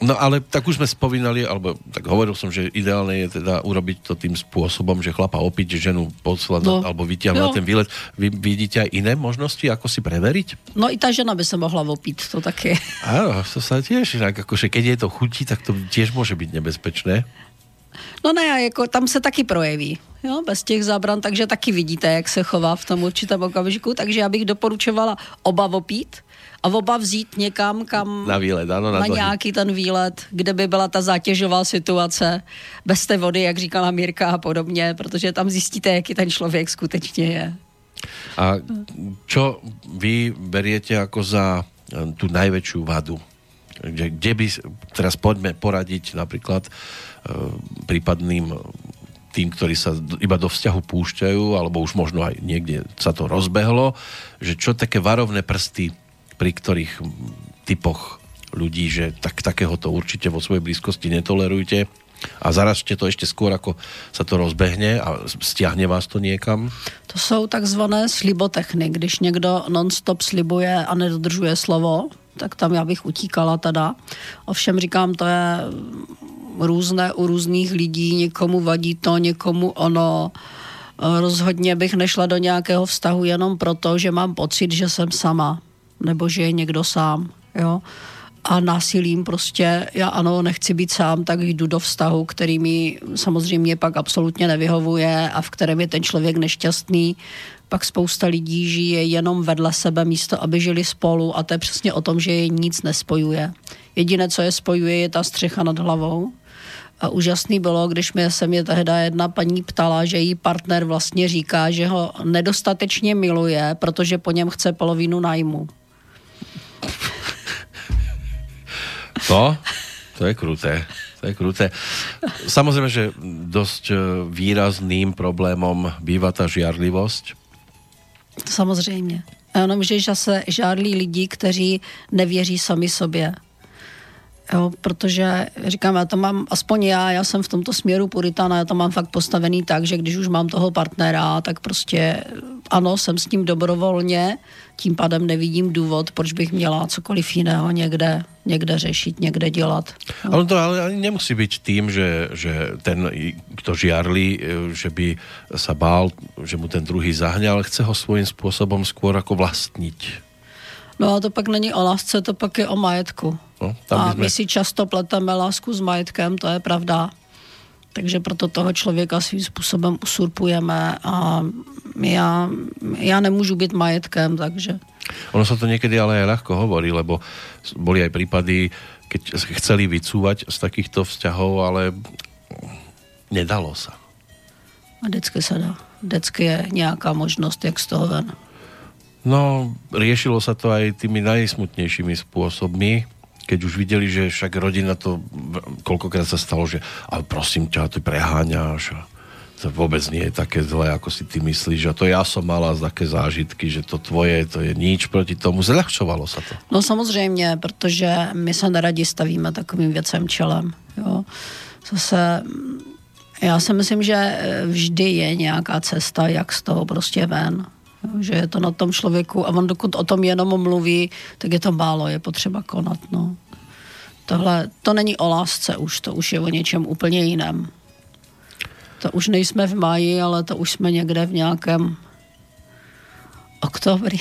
No ale tak už jsme spomínali, alebo tak hovoril som, že ideálne je teda urobiť to tým spôsobom, že chlapa opiť, ženu poslať no. alebo vyťahnuť na ten výlet. Vy vidíte aj iné možnosti, ako si preveriť? No i ta žena by se mohla opít, to taky. Áno, to sa tiež inak, akože keď je to chutí, tak to tiež môže byť nebezpečné. No ne, jako tam se taky projeví, jo, bez těch zábran, takže taky vidíte, jak se chová v tom určitém okamžiku, takže já bych doporučovala oba opít a oba vzít někam, kam... Na výlet, ano, na, na nějaký ten výlet, kde by byla ta zátěžová situace, bez té vody, jak říkala Mírka a podobně, protože tam zjistíte, jaký ten člověk skutečně je. A čo vy beriete ako za eh, tú najväčšiu vadu? Kde, kde by, teraz poďme poradiť napríklad uh, prípadným tým, ktorí sa iba do vzťahu púšťajú, alebo už možno aj niekde sa to rozbehlo, že čo také varovné prsty, pri ktorých typoch ľudí, že tak, takéhoto určite vo svojej blízkosti netolerujte, a zaražte to ještě skôr, ako sa to rozbehne a stiahne vás to někam? To jsou takzvané slibotechny, když někdo non-stop slibuje a nedodržuje slovo, tak tam já bych utíkala teda. Ovšem říkám, to je různé u různých lidí, někomu vadí to, někomu ono. Rozhodně bych nešla do nějakého vztahu jenom proto, že mám pocit, že jsem sama, nebo že je někdo sám. Jo? a násilím prostě, já ano, nechci být sám, tak jdu do vztahu, který mi samozřejmě pak absolutně nevyhovuje a v kterém je ten člověk nešťastný. Pak spousta lidí žije jenom vedle sebe místo, aby žili spolu a to je přesně o tom, že je nic nespojuje. Jediné, co je spojuje, je ta střecha nad hlavou. A úžasný bylo, když mě se mě tehda jedna paní ptala, že její partner vlastně říká, že ho nedostatečně miluje, protože po něm chce polovinu nájmu. To? To je kruté. To je kruté. Samozrejme, že dosť e, výrazným problémom býva ta žiarlivost. Samozřejmě. Jenomže se žádlí lidi, kteří nevěří sami sobě. Jo, protože říkám, já to mám, aspoň já, já jsem v tomto směru puritana, já to mám fakt postavený tak, že když už mám toho partnera, tak prostě ano, jsem s ním dobrovolně, tím pádem nevidím důvod, proč bych měla cokoliv jiného někde, někde řešit, někde dělat. No. Ale to ale nemusí být tím, že, že ten, kto žiarlí, že by sa bál, že mu ten druhý zahňal, chce ho svým způsobem skôr jako vlastniť. No a to pak není o lásce, to pak je o majetku. No, tam a jsme... my si často pleteme lásku s majetkem, to je pravda. Takže proto toho člověka svým způsobem usurpujeme a já, já nemůžu být majetkem, takže... Ono se to někdy ale aj ľahko hovorí, lebo boli aj prípady, keď chceli vycúvať z takýchto vzťahov, ale nedalo sa. A vždycky se dá. Vždycky je nějaká možnost, jak z toho ven. No, riešilo sa to aj tými najsmutnejšími spôsobmi, keď už videli, že však rodina to, koľkokrát sa stalo, že ale prosím ťa, ty preháňaš a to vôbec nie je také zlé, ako si ty myslíš. A to ja som mala také zážitky, že to tvoje, to je nič proti tomu. Zľahčovalo sa to. No samozřejmě, protože my se neradi stavíme takovým věcem čelem. Jo. Zase já si myslím, že vždy je nějaká cesta, jak z toho prostě ven že je to na tom člověku a on dokud o tom jenom mluví, tak je to málo, je potřeba konat. No. Tohle, to není o lásce už, to už je o něčem úplně jiném. To už nejsme v máji, ale to už jsme někde v nějakém oktobri.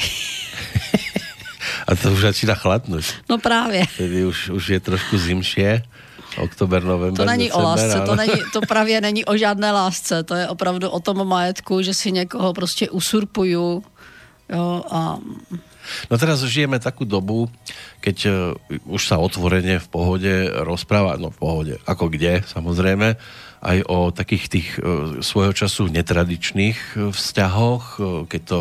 <laughs> a to už začíná chladnout. No právě. Tedy už, už je trošku zimšie. Oktober, november, To není december, o lásce, to, není, to právě není o žádné lásce, to je opravdu o tom majetku, že si někoho prostě usurpuju. Jo, a... No teraz žijeme takú dobu, keď uh, už sa otvorene v pohode rozpráva, no v pohode, ako kde, samozrejme, aj o takých tých uh, svojho času netradičných uh, vzťahoch, uh, keď to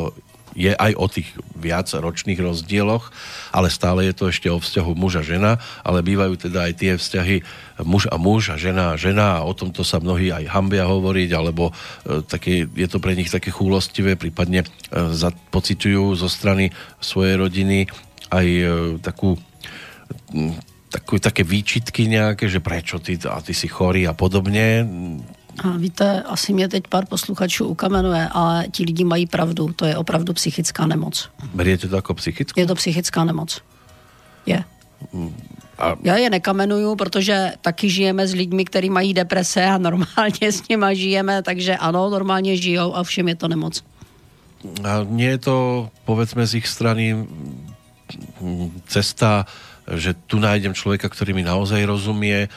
je aj o tých viac ročných rozdieloch, ale stále je to ešte o vzťahu muž a žena, ale bývajú teda aj tie vzťahy muž a muž a žena a žena a o tomto sa mnohí aj hambia hovoriť, alebo e, také, je to pre nich také chúlostivé, prípadne e, pocitujú zo strany svojej rodiny aj e, takú takú, také výčitky nějaké, že prečo ty, a ty si chorý a podobně. Víte, asi mě teď pár posluchačů ukamenuje, ale ti lidi mají pravdu. To je opravdu psychická nemoc. Beriete to jako psychickou? Je to psychická nemoc. Je. A... Já je nekamenuju, protože taky žijeme s lidmi, kteří mají deprese a normálně s nimi žijeme, takže ano, normálně žijou a všem je to nemoc. A nie je to, povedzme z ich strany, cesta, že tu nájdem člověka, který mi naozaj rozumie,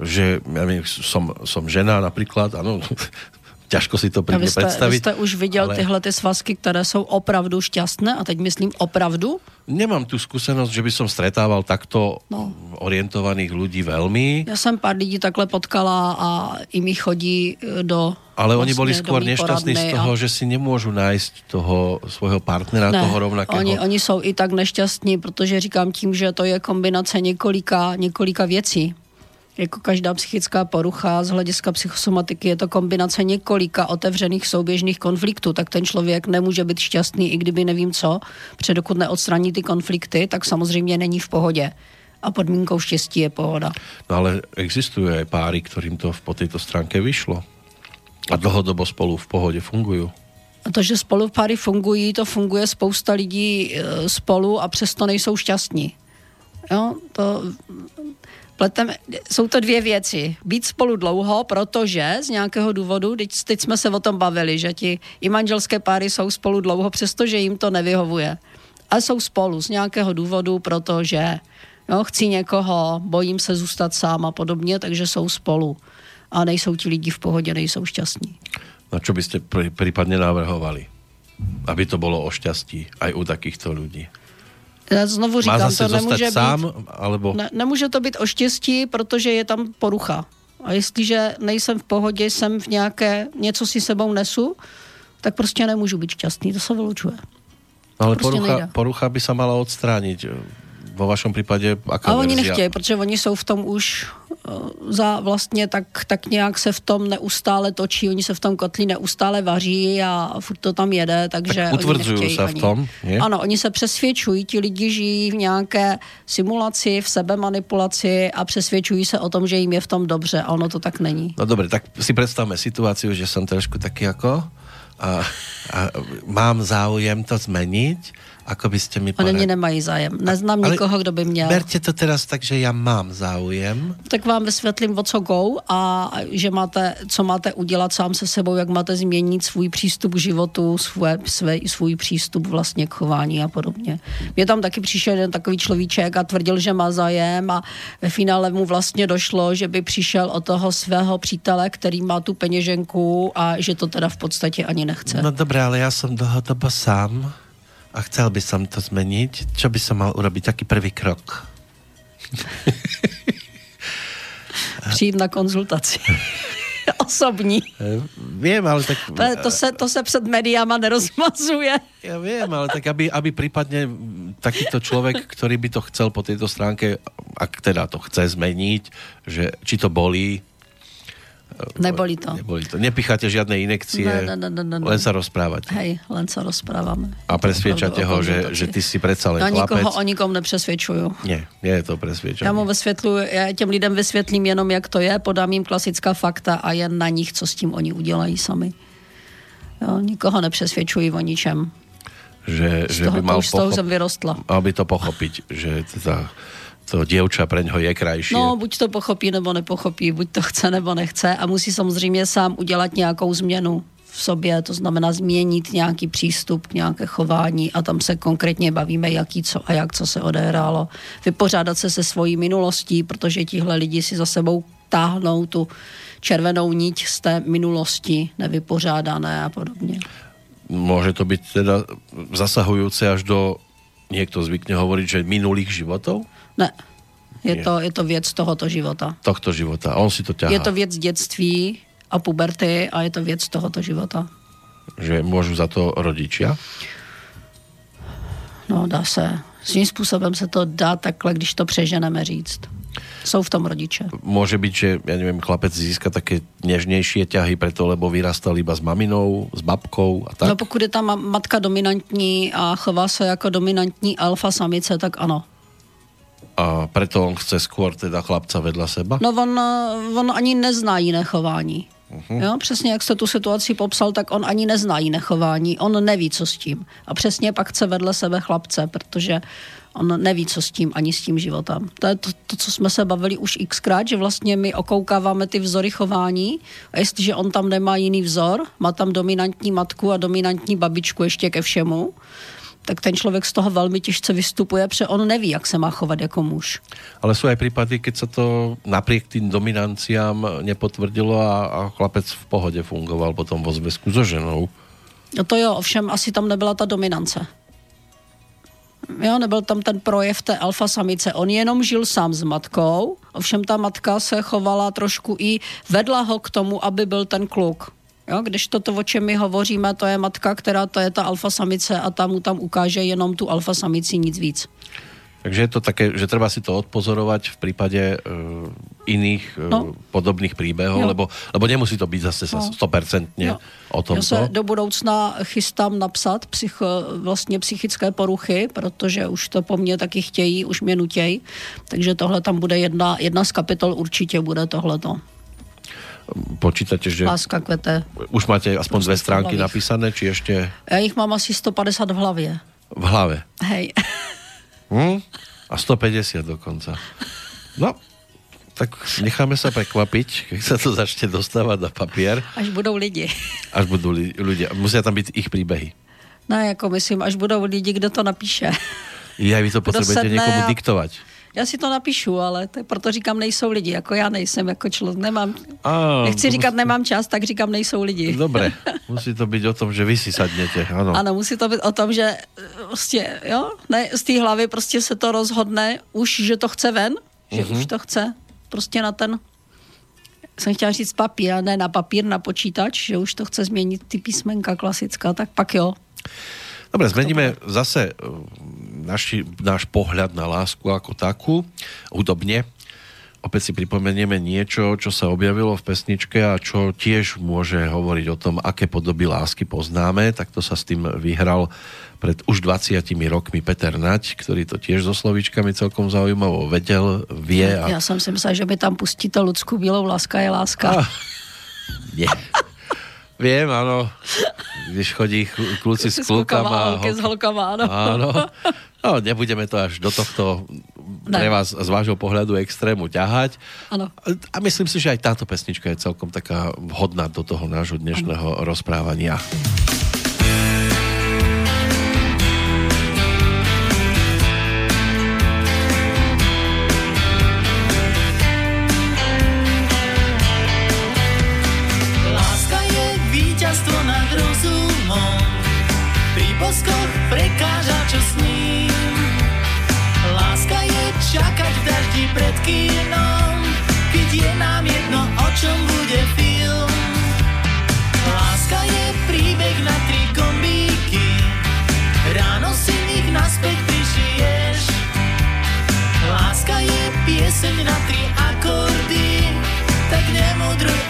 že ja viem, som, som žena napríklad, áno, <laughs> Těžko si to prvně představit. Vy jste už viděl ale... tyhle ty svazky, které jsou opravdu šťastné a teď myslím opravdu? Nemám tu zkušenost, že by som stretával takto no. orientovaných lidí velmi. Já jsem pár lidí takhle potkala a i mi chodí e, do ale vlastně oni byli skôr nešťastní z toho, a... že si nemůžu najít toho svého partnera, ne, toho rovnakého. Oni, oni jsou i tak nešťastní, protože říkám tím, že to je kombinace několika, několika věcí jako každá psychická porucha z hlediska psychosomatiky je to kombinace několika otevřených souběžných konfliktů, tak ten člověk nemůže být šťastný, i kdyby nevím co, protože dokud neodstraní ty konflikty, tak samozřejmě není v pohodě. A podmínkou štěstí je pohoda. No ale existuje páry, kterým to po této stránce vyšlo. A dlhodobo spolu v pohodě fungují. A to, že spolu páry fungují, to funguje spousta lidí e, spolu a přesto nejsou šťastní. Jo, to pletem, jsou to dvě věci. Být spolu dlouho, protože z nějakého důvodu, teď, teď jsme se o tom bavili, že ti i manželské páry jsou spolu dlouho, přestože jim to nevyhovuje. A jsou spolu z nějakého důvodu, protože jo, chci někoho, bojím se zůstat sám a podobně, takže jsou spolu. A nejsou ti lidi v pohodě, nejsou šťastní. Na čo byste případně navrhovali? Aby to bylo o šťastí aj u takýchto lidí. Já znovu říkám, to nemůže sám, být, alebo... ne, nemůže to být o štěstí, protože je tam porucha. A jestliže nejsem v pohodě, jsem v nějaké, něco si sebou nesu, tak prostě nemůžu být šťastný, to se vylučuje. Ale prostě porucha, porucha by se mala odstránit vo vašem případě aká A oni nechtějí, protože oni jsou v tom už uh, za vlastně tak, tak nějak se v tom neustále točí, oni se v tom kotli neustále vaří a furt to tam jede, takže tak utvrdzují se v tom, je? Ano, oni se přesvědčují, ti lidi žijí v nějaké simulaci, v sebe manipulaci a přesvědčují se o tom, že jim je v tom dobře a ono to tak není. No dobře, tak si představme situaci, že jsem trošku taky jako a, a mám záujem to změnit ako by ste mi porad... Oni nemají zájem. Neznám ale nikoho, kdo by měl. Berte to teraz tak, že já mám záujem. Tak vám vysvětlím, o co go a že máte, co máte udělat sám se sebou, jak máte změnit svůj přístup k životu, svůj, svůj, svůj přístup vlastně k chování a podobně. Mě tam taky přišel jeden takový človíček a tvrdil, že má zájem a ve finále mu vlastně došlo, že by přišel od toho svého přítele, který má tu peněženku a že to teda v podstatě ani nechce. No dobré, ale já jsem dlhodobo sám a chcel by som to zmeniť, čo by som mal urobiť? Taký prvý krok. <laughs> Přijít na konzultaci. <laughs> Osobní. Vím, ale tak... To se, to se před mediama nerozmazuje. Já vím, ale tak aby, aby případně takýto člověk, který by to chcel po této stránke, ak teda to chce zmeniť, že či to bolí, Nebolí to. Nebolí to. Nepicháte žiadne inekcie, ne, ne, ne, ne, ne. len sa rozprávate. Hej, len sa rozprávame. A presviečate ho, že, že ty si predsa len no, chlapec. nikoho o nikom nepřesvědčuju. Nie, nie je to presvědčení. Já mu vysvětluju, já těm lidem vysvětlím jenom, jak to je, podám jim klasická fakta a jen na nich, co s tím oni udělají sami. Jo, nikoho nepřesvědčuji o ničem. Že, z že toho, by mal pochop... z toho jsem vyrostla. Aby to pochopiť, že teda to děvča pre něho je krajší. No, buď to pochopí, nebo nepochopí, buď to chce, nebo nechce a musí samozřejmě sám udělat nějakou změnu v sobě, to znamená změnit nějaký přístup k nějaké chování a tam se konkrétně bavíme, jaký co a jak co se odehrálo. Vypořádat se se svojí minulostí, protože tihle lidi si za sebou táhnou tu červenou niť z té minulosti nevypořádané a podobně. Může to být teda zasahující až do, někdo zvykne hovoriť, že minulých životů? Ne. Je to, je to věc tohoto života. Tohto života. A on si to ťahá. Je to věc dětství a puberty a je to věc tohoto života. Že můžu za to rodičia? No, dá se. Svým způsobem se to dá takhle, když to přeženeme říct. Jsou v tom rodiče. Může být, že, já nevím, chlapec získá také něžnější ťahy preto, lebo vyrastal iba s maminou, s babkou a tak? No pokud je ta matka dominantní a chová se jako dominantní alfa samice, tak ano. A preto on chce skôr teda chlapca vedle seba? No on, on ani nezná jiné chování. Uh-huh. Jo, přesně jak jste tu situaci popsal, tak on ani nezná jiné chování, on neví, co s tím. A přesně pak chce vedle sebe chlapce, protože on neví, co s tím, ani s tím životem. To je to, to co jsme se bavili už xkrát, že vlastně my okoukáváme ty vzory chování a jestliže on tam nemá jiný vzor, má tam dominantní matku a dominantní babičku ještě ke všemu, tak ten člověk z toho velmi těžce vystupuje, protože on neví, jak se má chovat jako muž. Ale jsou aj případy, keď se to napriek tým dominanciám nepotvrdilo a, a chlapec v pohodě fungoval potom vo zväzku so ženou. No to jo, ovšem asi tam nebyla ta dominance. Jo, nebyl tam ten projev té alfa samice. On jenom žil sám s matkou, ovšem ta matka se chovala trošku i vedla ho k tomu, aby byl ten kluk. Jo, když toto, o čem my hovoříme, to je matka, která to je ta alfa samice a ta mu tam ukáže jenom tu alfa samici, nic víc. Takže je to také, že treba si to odpozorovať v prípade uh, iných uh, no. podobných príbehov, lebo, lebo nemusí to být zase no. 100% no. o tom. Já se do budoucna chystám napsat psycho, vlastně psychické poruchy, protože už to po mně taky chtějí, už mě nutějí. Takže tohle tam bude jedna, jedna z kapitol, určitě bude tohleto. Počítate, že... Láska kvete. Už máte aspoň dvě stránky napísané, či ještě? Já jich mám asi 150 v hlavě. V hlavě? Hej. Hm? A 150 dokonca. No, tak necháme se prekvapiť, keď sa to začne dostávat na papier. Až budou lidi. Až budou li ľudia. Musia tam být ich příběhy. Ne, jako myslím, až budou lidi, kdo to napíše. Já vy to potřebujete někomu a... diktovat. Já si to napíšu, ale to, proto říkám, nejsou lidi, jako já nejsem, jako člověk, nemám, a, nechci říkat, musí... nemám čas, tak říkám, nejsou lidi. Dobré, <laughs> musí to být o tom, že vy si sadněte, ano. Ano, musí to být o tom, že prostě, jo, ne, z té hlavy prostě se to rozhodne už, že to chce ven, že mm-hmm. už to chce prostě na ten jsem chtěla říct papír, a ne na papír, na počítač, že už to chce změnit ty písmenka klasická, tak pak jo. Dobre, zmeníme zase naši, náš pohľad na lásku ako takú, hudobne. Opäť si pripomenieme niečo, čo sa objavilo v pesničke a čo tiež môže hovoriť o tom, aké podoby lásky poznáme. Tak to sa s tým vyhral pred už 20 rokmi Peter Nať, ktorý to tiež so slovíčkami celkom zaujímavo vedel, vie. A... Já jsem si myslel, že mi tam pustíte Lucku Bílou, láska je láska. Ah, <laughs> nie. Viem, áno. Když chodí kluci s klukama. S holkama, áno. áno. No, nebudeme to až do tohto ne. pre vás z vášho pohľadu extrému ťahať. Ano. A myslím si, že aj táto pesnička je celkom taká vhodná do toho nášho dnešného ano. rozprávania. Pred kínom, keď je nám jedno, o čom bude film. Láska je príbeh na tri kombíky, ráno si nich naspäť prišiješ. Láska je pieseň na tri akordy, tak nemudruj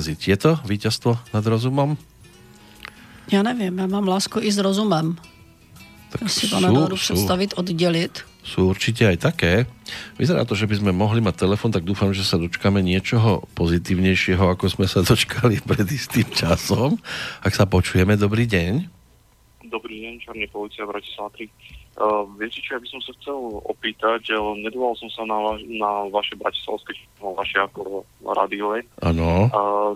odraziť. Je to víťazstvo nad rozumom? Já nevím, já mám lásku i s rozumem. Tak Já si to nedovedu představit, oddělit. sú určite aj také. Vyzerá to, že by sme mohli mať telefon, tak dúfam, že sa dočkáme niečoho pozitívnejšieho, ako sme sa dočkali pred istým časom. Ak sa počujeme, dobrý deň. Dobrý deň, Čarný policia Bratislava 3. Uh, viete čo, ja by som sa chcel opýtať, nedoval som sa na, va- na vaše bratislavské, no, vaše ako rádiové. Áno.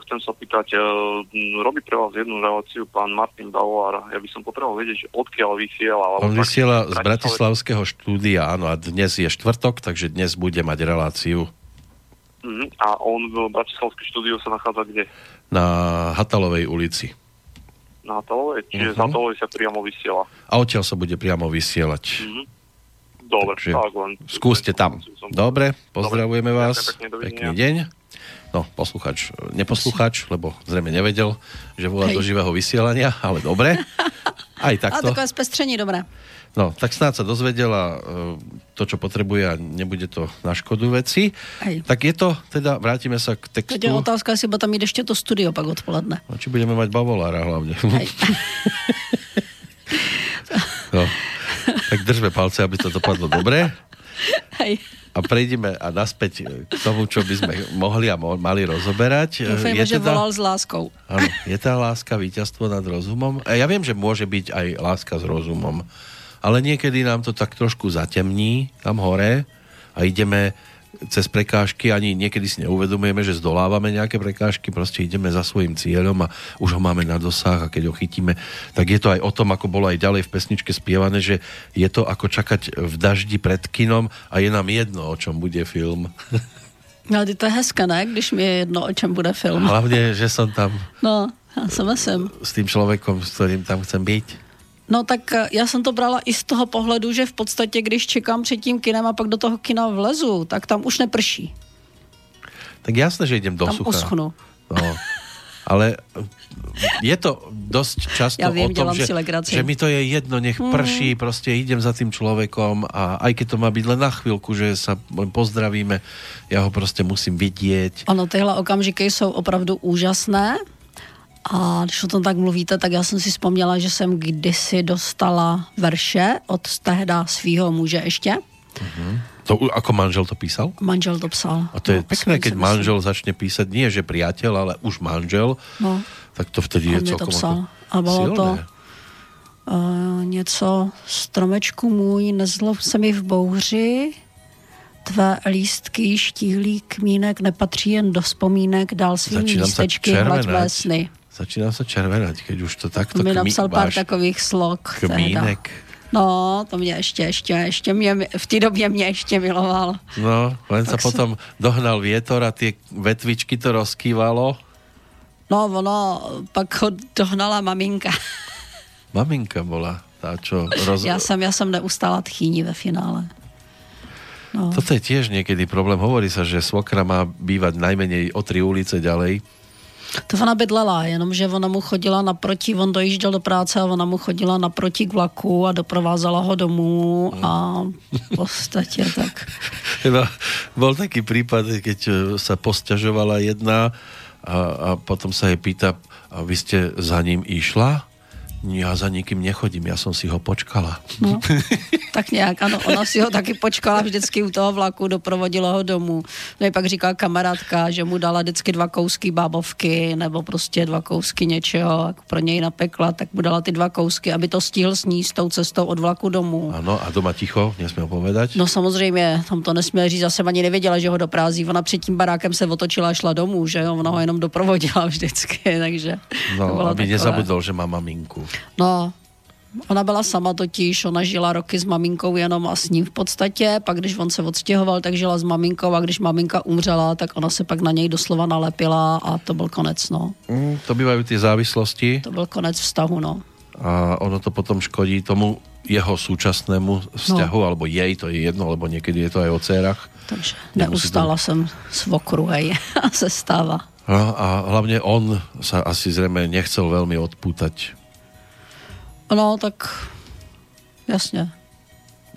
Chcem sa opýtať, uh, m, robí pre vás jednu reláciu pán Martin Bauer. Ja by som potreboval vedieť, že odkiaľ vysiela. On vysiela z Bratislavského štúdia, áno, a dnes je štvrtok, takže dnes bude mať reláciu Mhm, A on v Bratislavské štúdiu sa nachádza kde? na Hatalovej ulici. Na Hatalovej? Čiže Mhm. z Hatalovej sa priamo vysiela. A odtiaľ sa bude priamo vysielať. Mhm. Dobre, Takže tak len. Skúste tam. Dobre, pozdravujeme Dobre, vás. pekne. Pekný deň. No, posluchač, neposluchač, lebo zrejme nevedel, že volá do živého vysielania, ale dobre. Aj <laughs> A takto. takové zpestření, dobré. No, tak snáď sa dozvedel a e, to, čo potrebuje a nebude to na škodu veci. Hej. Tak je to, teda vrátime sa k Teď textu. je otázka, jestli tam mít ještě to studio pak odpoledne. No, či budeme mať bavolára hlavne. Hej. <laughs> <laughs> No. Tak držme palce, aby to dopadlo dobre. Hej. A prejdeme a naspäť k tomu, čo by sme mohli a mali rozoberať. Doufejme, že volal s láskou. Áno, je tá láska víťazstvo nad rozumom? A ja viem, že môže byť aj láska s rozumom, ale niekedy nám to tak trošku zatemní tam hore a ideme cez prekážky, ani niekedy si neuvedomujeme, že zdolávame nejaké prekážky, proste ideme za svojim cieľom a už ho máme na dosah a keď ho chytíme, tak je to aj o tom, ako bolo aj ďalej v pesničke spievané, že je to ako čakať v daždi pred kinom a je nám jedno, o čom bude film. <laughs> No, ale to je hezké, ne? Když mi je jedno, o čem bude film. Hlavne, že som tam No, já si myslím. s tým človekom, s ktorým tam chcem byť. No tak eh, já jsem to brala i z toho pohledu, že v podstatě, když čekám před tím kinem a pak do toho kina vlezu, tak tam už neprší. Tak jasné, že idem do Tam sucha. uschnu. No. Ale je to dosť často Ja viem, o tom, že, že mi to je jedno, nech prší, proste idem za tým človekom a aj keď to má byť len na chvíľku, že sa pozdravíme, ja ho proste musím vidieť. Ano, tyhle okamžiky jsou opravdu úžasné. A když o tom tak mluvíte, tak já jsem si vzpomněla, že jsem kdysi dostala verše od tehda svýho muže ještě. To, u- ako manžel to písal? Manžel to psal. A to je No, pekné, si keď myslím. manžel začne písať, nie že priateľ, ale už manžel, No, tak to vtedy je mi to celkom psal. A bylo silné. to- uh, něco stromečku můj, nezlob se mi v bouři, tvé lístky, štíhlý kmínek nepatří jen do vzpomínek, dál svým lístečky červenať. sny. Začínam sa červenať, keď už to takto To mi napsal pár takových slok. kmínek. No, to mě ještě, ještě, ještě mě, v té době mě ještě miloval. No, len sa- potom dohnal vietor a tie vetvičky to rozkývalo. No, ono, pak ho dohnala maminka. Maminka bola tá, čo roz... Já jsem, já jsem neustála tchýní ve finále. No. Toto je tiež niekedy problém. Hovorí sa, že svokra má bývať najmenej o tri ulice ďalej. To ona bydlela, jenomže ona mu chodila naproti, on dojížděl do práce a ona mu chodila naproti k vlaku a doprovázela ho domů a v podstatě tak. <laughs> No, bol taký prípad, keď e, sa posťažovala jedna a, a potom sa jej pýta, a vy ste za ním išla? Ja za nikým nechodím, ja som si ho počkala. No, <laughs> tak nějak, ano, ona si ho taky počkala vždycky u toho vlaku, doprovodila ho domů. No i pak říká kamarádka, že mu dala vždycky dva kousky bábovky nebo prostě dva kousky něčeho, jak pro něj napekla, tak mu dala ty dva kousky, aby to stihl sníst tou cestou od vlaku domů. Áno, a doma ticho, nesmiel povedať. No samozřejmě, tam to nesměl říct, zase ani nevěděla, že ho doprázdí. Ona před tím barákem se otočila a šla domů, že jo, ona ho jenom doprovodila <laughs> vždycky, takže No, aby takové. nezabudol, že má maminku. No, ona byla sama totiž, ona žila roky s maminkou jenom a s ním v podstatě, pak když on se odstěhoval, tak žila s maminkou a když maminka umřela, tak ona se pak na něj doslova nalepila a to byl konec, no. Mm, to bývajú tie závislosti To byl konec vztahu, no. a ono to potom škodí tomu jeho súčasnému vzťahu, no. alebo jej, to je jedno, lebo niekedy je to aj o dcerách. Takže Nemusí to- neustála jsem svokru, hej, <laughs> a se stává. No, a hlavne on sa asi zrejme nechcel veľmi odpútať. No, tak jasně.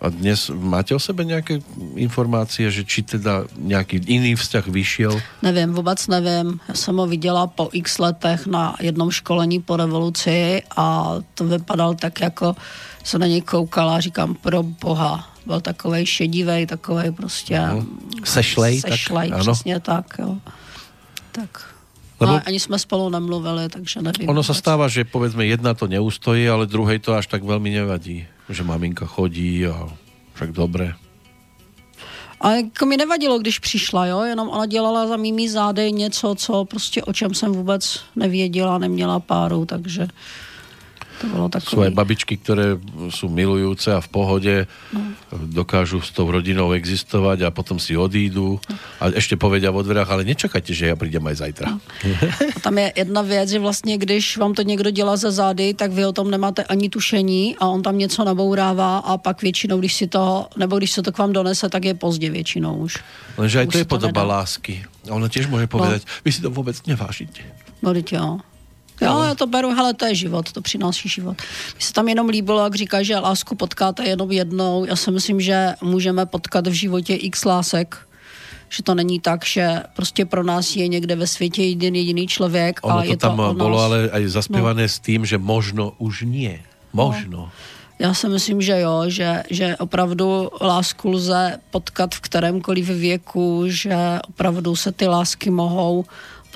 A dnes máte o sebe nějaké informácie, že či teda nějaký jiný vzťah vyšel? Nevím, vůbec nevím. Já jsem ho viděla po x letech na jednom školení po revoluci a to vypadal tak jako se na něj koukala a říkám, pro boha, byl takovej šedivej, takovej prostě... Sešlej, tak Sešlej, ano. přesně tak, jo. Tak. Lebo- Lebo... ani jsme spolu nemluvili, takže nevím. Ono sa vůbec. stáva, že povedzme jedna to neustojí, ale druhej to až tak veľmi nevadí. Že maminka chodí a však dobre. A jako mi nevadilo, když přišla, jo, jenom ona dělala za mými zády něco, co prostě o čem jsem vůbec nevěděla, neměla páru, takže to bylo Sú takové. aj babičky, ktoré sú milujúce a v pohode dokážu s tou rodinou existovať a potom si odídu a ešte povedia vo dverách, ale nečakajte, že ja prídem aj zajtra. A tam je jedna věc, že vlastně, když vám to někdo dělá za zády, tak vy o tom nemáte ani tušení a on tam něco nabourává a pak většinou, když si to, nebo když se to k vám donese, tak je pozdě většinou už. Lenže aj Už to je to podoba nedá. lásky. A ona tiež môže povedať, vy si to vôbec nevážite. No, jo. Jo, já to beru, hele, to je život, to přináší život. Mně se tam jenom líbilo, jak říká, že lásku potkáte jenom jednou. Já si myslím, že můžeme potkat v životě x lásek, že to není tak, že prostě pro nás je někde ve světě jeden jediný člověk Ono a to je tam to o bolo nás. ale aj zaspievané no. s tým, že možno už nie. Možno. Já si myslím, že jo, že, že opravdu lásku lze potkat v kterémkoliv věku, že opravdu se ty lásky mohou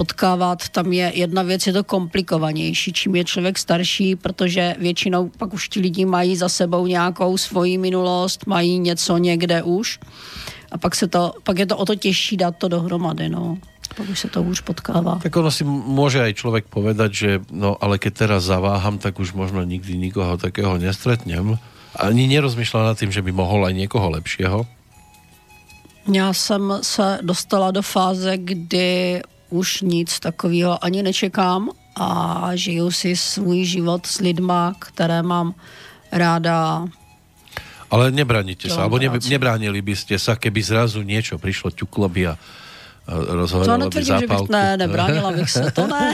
potkávat. Tam je jedna věc, je to komplikovanější, čím je člověk starší, protože většinou pak už ti lidi mají za sebou nějakou svoji minulost, mají něco někde už. A pak, se to, pak je to o to těžší dát to dohromady, no. Pak už se to hůř potkává. Tak ono si môže aj človek povedať, že no ale keď teraz zaváham, tak už možno nikdy nikoho takého nestretnem. Ani nerozmýšľa nad tým, že by mohol aj niekoho lepšieho. Já jsem se dostala do fáze, kdy už nic takového ani nečekám a žiju si svůj život s lidma, které mám ráda. Ale nebránite sa, Dělám alebo ne, nebránili by ste sa, keby zrazu niečo prišlo, ťuklo by a a To netvrdím, že bych, ne, nebránila bych se, to ne.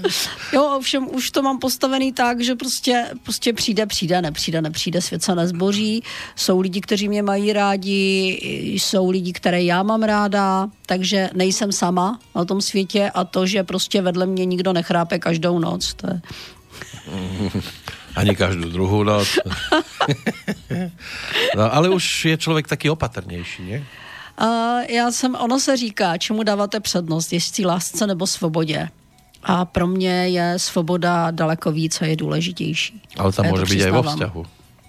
<laughs> Jo, ovšem už to mám postavený tak, že prostě, prostě přijde, přijde, nepřijde, nepřijde, svět se nezboří. Jsou lidi, kteří mě mají rádi, jsou lidi, které já mám ráda, takže nejsem sama na tom světě a to, že prostě vedle mě nikdo nechrápe každou noc, to je, <laughs> Ani každú druhú noc. <laughs> no, ale už je človek taký opatrnejší, nie? A já jsem, ono se říká, čemu dáváte přednost, jestli lásce nebo svobodě. A pro mě je svoboda daleko více je důležitější. Ale tam A já môže byť aj vo vzťahu.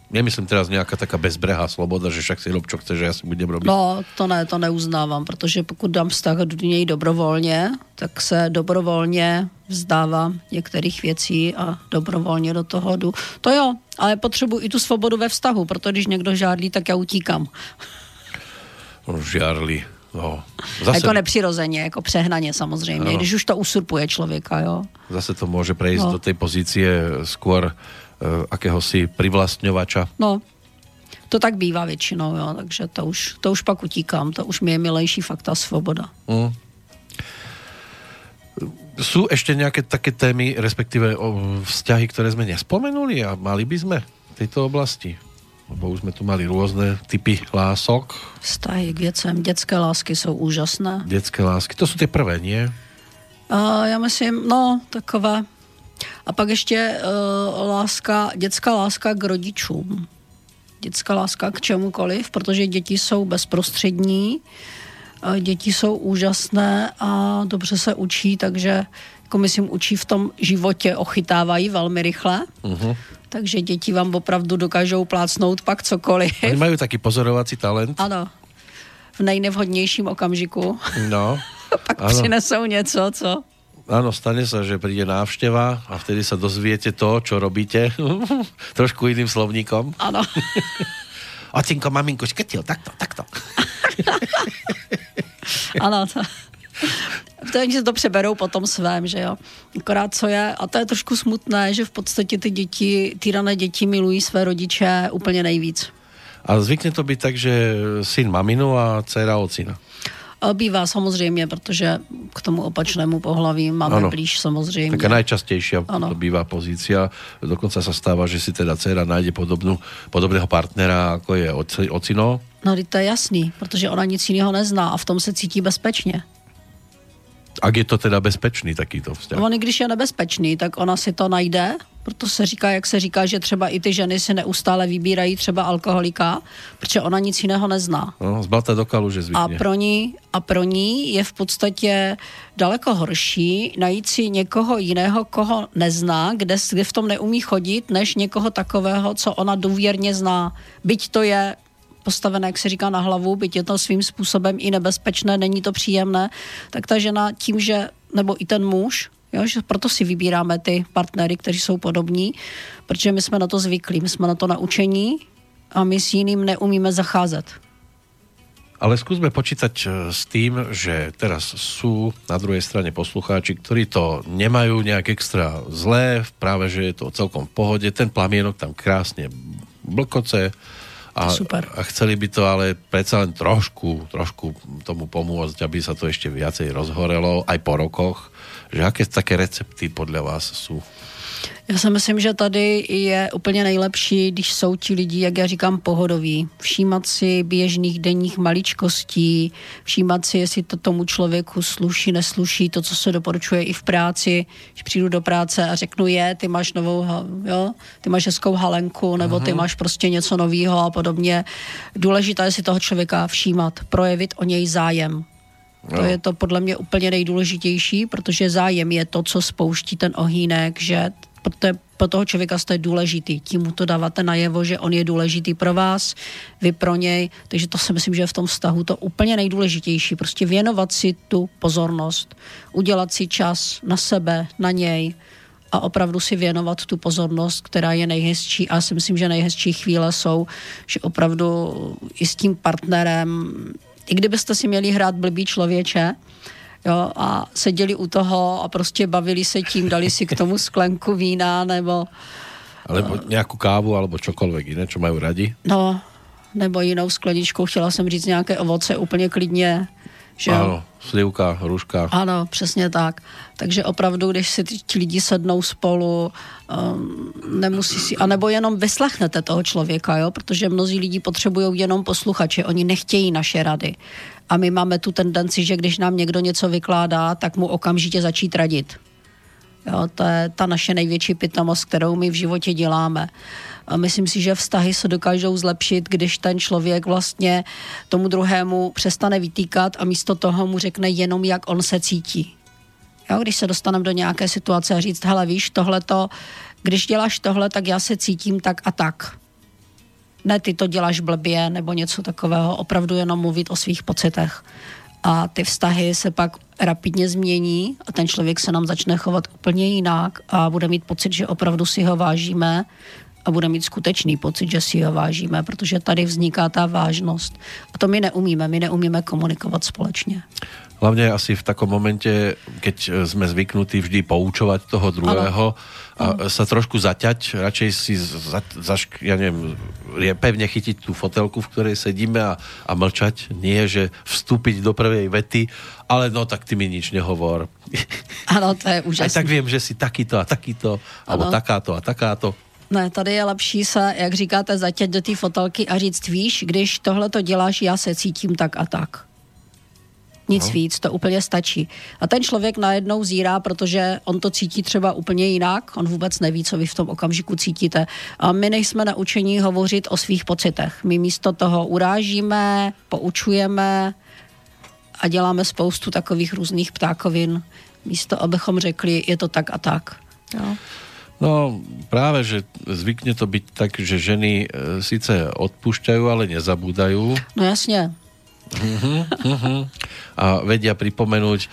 Nemyslím teraz nejaká taká bezbrehá sloboda, že však si rob, čo chceš, že ja si budem robiť. No, to ne, to neuznávám, protože pokud dám vztah do něj dobrovolně, tak se dobrovolně vzdávám některých věcí a dobrovolně do toho jdu. To jo, ale potřebuji i tu svobodu ve vztahu, protože když někdo žádlí, tak já utíkám. No, Žiarli. No. Zase... Zase, Jako nepřirozeně, jako přehnaně samozřejmě, Ano. když už to usurpuje člověka, jo. zase to môže prejsť No. do tej pozície skôr uh, akéhosi privlastňovača. No, to tak bývá většinou, jo, takže to už, to už pak utíkám, to už mi je milejší fakt ta svoboda. Mm. Sú ešte nejaké také témy, respektíve o vzťahy, ktoré sme nespomenuli a mali by sme v tejto oblasti? Lebo už sme tu mali rôzne typy lások, Vztahy k věcem, dětské lásky jsou úžasné. detské lásky. To sú tie prvé, nie? A já myslím, no, takové. A pak ještě uh, láska, dětská láska k rodičům. Dětská láska k čemukoliv, protože děti jsou bezprostřední, a děti jsou úžasné a dobře se učí, takže jako myslím, učí v tom životě, ochytávají velmi rychle. Uh-huh. Takže děti vám opravdu dokážou plácnout pak cokoliv. Oni majú taký pozorovací talent. Ano, v nejnevhodnějším okamžiku. No. <laughs> pak Ano. přinesou něco, co? Áno, stane sa, že príde návšteva a vtedy sa dozviete to, čo robíte <laughs> trošku iným slovníkom. Ano. <laughs> Ocinko, maminku, škrtil, takto, takto. Ano, to, to oni si to přeberou po tom svém, že jo. Akorát co je, a to je trošku smutné, že v podstatě ty děti, týrané děti milují své rodiče úplně nejvíc. A zvykne to byť tak, že syn maminu a dcera ocina. Bývá samozřejmě, protože k tomu opačnému pohlaví máme ano. blíž samozřejmě. Taká najčastejšia ano. to bývá pozícia. Dokonca sa stáva, že si teda dcera nájde podobnú, podobného partnera, ako je ocino. No, to je jasný, protože ona nic jiného nezná a v tom se cítí bezpečně. Ak je to teda bezpečný takýto vzťah? On, když je nebezpečný, tak ona si to najde, proto se říká, jak se říká, že třeba i ty ženy si neustále vybírají třeba alkoholika, protože ona nic jiného nezná. No, zbalta do kalu, že zvykne. A pro, ní, a pro ní je v podstatě daleko horší najít si někoho jiného, koho nezná, kde, kde v tom neumí chodit, než někoho takového, co ona důvěrně zná. Byť to je postavené, jak se říká, na hlavu, byť je to svým způsobem i nebezpečné, není to příjemné, tak ta žena tím, že, nebo i ten muž, Jo, že proto si vybíráme ty partnery, kteří jsou podobní, protože my jsme na to zvyklí, my jsme na to naučení a my s jiným neumíme zacházet. Ale skúsme počítať eh, s tým, že teraz sú na druhej strane poslucháči, ktorí to nemajú nejak extra zlé, práve že je to celkom v pohode, ten plamienok tam krásne blkoce, a, Super. a chceli by to ale predsa len trošku, trošku tomu pomôcť, aby sa to ešte viacej rozhorelo, aj po rokoch. Že aké také recepty podľa vás sú? Já si myslím, že tady je úplně nejlepší, když jsou ti lidi, jak já říkám, pohodoví. Všímat si běžných denních maličkostí, všímat si, jestli to tomu člověku sluší, nesluší, to, co se doporučuje i v práci. Když přijdu do práce a řeknu je, ty máš novou, jo, ty máš hezkou halenku, nebo ty mhm. máš prostě něco nového a podobně. Důležité je si toho člověka všímat, projevit o něj zájem. No. To je to podle mě úplně nejdůležitější, protože zájem je to, co spouští ten ohýnek, že protože pro toho člověka jste důležitý. Tím mu to dáváte najevo, že on je důležitý pro vás, vy pro něj. Takže to si myslím, že je v tom vztahu to úplně nejdůležitější. Prostě věnovat si tu pozornost, udělat si čas na sebe, na něj a opravdu si věnovat tu pozornost, která je nejhezčí. A já si myslím, že nejhezčí chvíle jsou, že opravdu i s tím partnerem, i kdybyste si měli hrát blbý člověče, jo, a seděli u toho a prostě bavili se tím, dali si k tomu sklenku vína nebo... Alebo nějakou kávu, alebo čokoľvek jiné, čo mají radi? No, nebo jinou skleničkou, chtěla jsem říct nějaké ovoce úplně klidně. Že ano, slivka, hruška. Ano, přesně tak. Takže opravdu, když si ti lidi sednou spolu, um, nemusí si, anebo jenom vyslechnete toho člověka, jo? protože mnozí lidi potřebují jenom posluchače, oni nechtějí naše rady. A my máme tu tendenci, že když nám někdo něco vykládá, tak mu okamžitě začít radit. Jo, to je ta naše největší pitomost, kterou my v životě děláme. A myslím si, že vztahy se dokážou zlepšit, když ten člověk vlastně tomu druhému přestane vytýkat a místo toho mu řekne jenom, jak on se cítí. Jo, když se dostaneme do nějaké situace a říct, hele víš, tohleto, když děláš tohle, tak já se cítím tak a tak ne ty to děláš blbě nebo něco takového, opravdu jenom mluvit o svých pocitech. A ty vztahy se pak rapidně změní a ten člověk se nám začne chovat úplně jinak a bude mít pocit, že opravdu si ho vážíme a bude mít skutečný pocit, že si ho vážíme, protože tady vzniká ta vážnost. A to my neumíme, my neumíme komunikovat společně. Hlavně asi v takom momente, keď sme zvyknutí vždy poučovať toho druhého ano. a sa trošku zaťať, radšej si za, za, ja neviem, je pevne chytiť tú fotelku, v ktorej sedíme a, a mlčať, nie, že vstúpiť do prvej vety, ale no tak ty mi nič nehovor. Ano, to je <laughs> úžasné. Tak vím, že si takýto a takýto, alebo takáto a takáto. Ne, tady je lepší se, jak říkáte, zatět do té fotelky a říct, víš, když tohle to děláš, já se cítím tak a tak. Nic no. víc, to úplně stačí. A ten člověk najednou zírá, protože on to cítí třeba úplně jinak, on vůbec neví, co vy v tom okamžiku cítíte. A my nejsme naučení hovořit o svých pocitech. My místo toho urážíme, poučujeme a děláme spoustu takových různých ptákovin, místo abychom řekli, je to tak a tak. Jo. No práve, že zvykne to byť tak, že ženy e, síce odpúšťajú, ale nezabúdajú. No jasne. Uh-huh, uh-huh. A vedia pripomenúť e,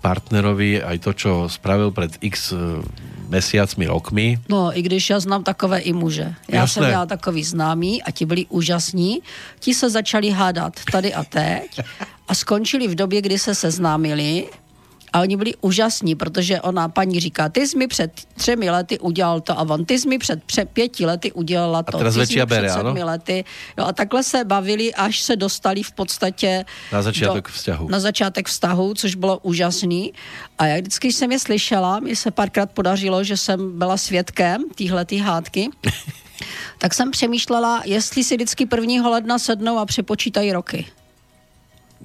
partnerovi aj to, čo spravil před x e, mesiacmi, rokmi. No, i když já znám takové i muže. Já Jasné. jsem měla takový známý a ti byli úžasní. Ti se začali hádat tady a teď a skončili v době, kdy se seznámili A oni byli úžasní, protože ona paní říká, ty jsi mi před třemi lety udělal to a on, ty jsi mi před pře- pěti lety udělala to. teraz ty jsi mi před bere, sedmi áno? lety. Jo, a takhle se bavili, až se dostali v podstatě Na začátek vzťahu. Na začátek vztahu, což bylo úžasný. A já vždycky, když jsem je slyšela, mi se párkrát podařilo, že jsem byla svědkem téhletý hádky, <laughs> tak jsem přemýšlela, jestli si vždycky 1. ledna sednou a přepočítají roky.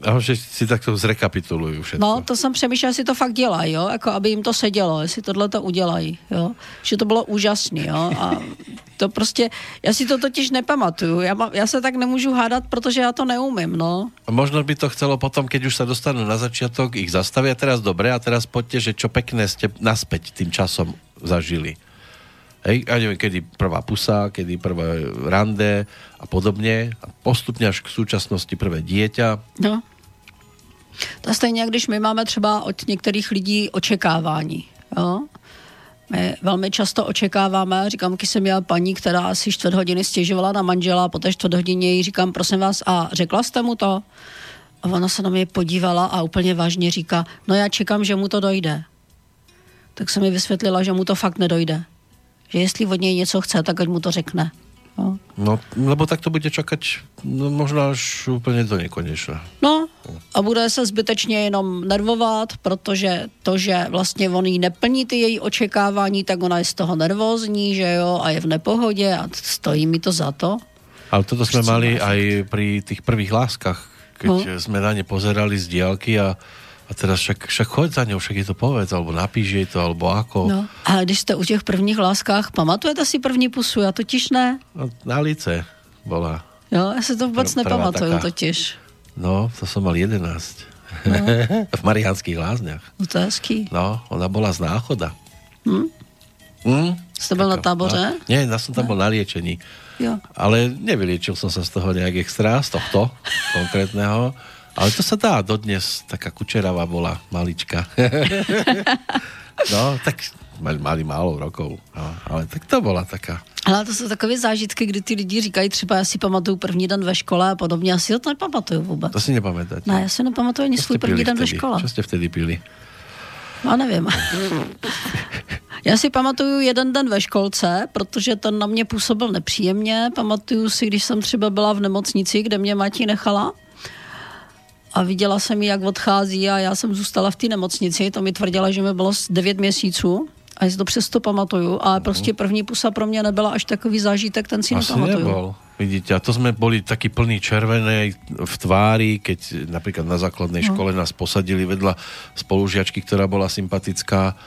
A že si takto zrekapitulujú všetko. No, to jsem přemýšlela, jestli to fakt dělají, jo, jako aby jim to sedělo, jestli tohle to udělají, jo. Že to bylo úžasný, jo, a to prostě, já si to totiž nepamatuju, já, ma, já se tak nemůžu hádat, protože já to neumím, no. A možno by to chcelo potom, keď už sa dostanú na začiatok, ich zastavia teraz dobre a teraz poďte, že čo pekné ste naspäť tým časom zažili. Hej, a neviem, kedy prvá pusa, kedy prvé rande a podobne. A postupne až k súčasnosti prvé dieťa. No. To je stejně, když my máme třeba od některých lidí očekávání. Jo? My velmi často očekáváme, říkám, když jsem měla paní, která asi čtvrt hodiny stěžovala na manžela, po té čtvrt hodině jí říkám, prosím vás, a řekla jste mu to? A ona se na mě podívala a úplně vážně říká, no já čekám, že mu to dojde. Tak jsem mi vysvětlila, že mu to fakt nedojde. Že jestli od něj něco chce, tak ať mu to řekne. No, lebo tak to bude čakať no, možno až úplne do nekonečna. No a bude se zbytečně jenom nervovat, protože to, že vlastně on jí neplní ty její očekávání, tak ona je z toho nervózní, že jo, a je v nepohodě a stojí mi to za to. Ale toto sme Čo mali máš? aj pri tých prvých láskach, keď No. no. sme na ne pozerali z diálky a teraz však, však choď za ňou, však je to povedz, alebo napíš jej to, alebo ako. No. A když jste u těch prvních láskách, pamatujete si první pusu? Já totiž ne. No, na lice bola. Jo, já si to vůbec Pr- nepamatuju taká. totiž. No, to som mal 11. No. <laughs> v Mariánských lázniach. No to je hezký. No, ona bola z náchoda. Hm? Hm? Jste byl na táboře? No, nie, ja som tam bol na liečení. Jo. Ale nevyliečil som sa z toho nejak extra, z tohto <laughs> konkrétneho. Ale to sa dá dodnes, taká kučeravá bola, malička. <laughs> no, tak mali, mali málo rokov, no, ale tak to bola taká. Ale to jsou takové zážitky, kdy ty lidi říkají třeba, já si pamatuju první den ve škole a podobně. Já si to nepamatuju vůbec. To si nepamätáte. Ne, já si nepamatuju ani svůj první den ve škole. Čo ste vtedy pili? Já nevím. <laughs> Já si pamatuju jeden den ve školce, protože ten na mě působil nepříjemně. Pamatuju si, když jsem třeba byla v nemocnici, kde mě Matí nechala a viděla jsem ji, jak odchází a já jsem zůstala v té nemocnici. To mi tvrdila, že mi bylo 9 měsíců a já si to přesto pamatuju, ale prostě první pusa pro mě nebyla až takový zážitek, ten si Asi nepamatuju. nebol. Vidíte, a to sme boli takí plní červenej v tvári, keď napríklad na základnej No. škole nás posadili vedľa spolužiačky, ktorá bola sympatická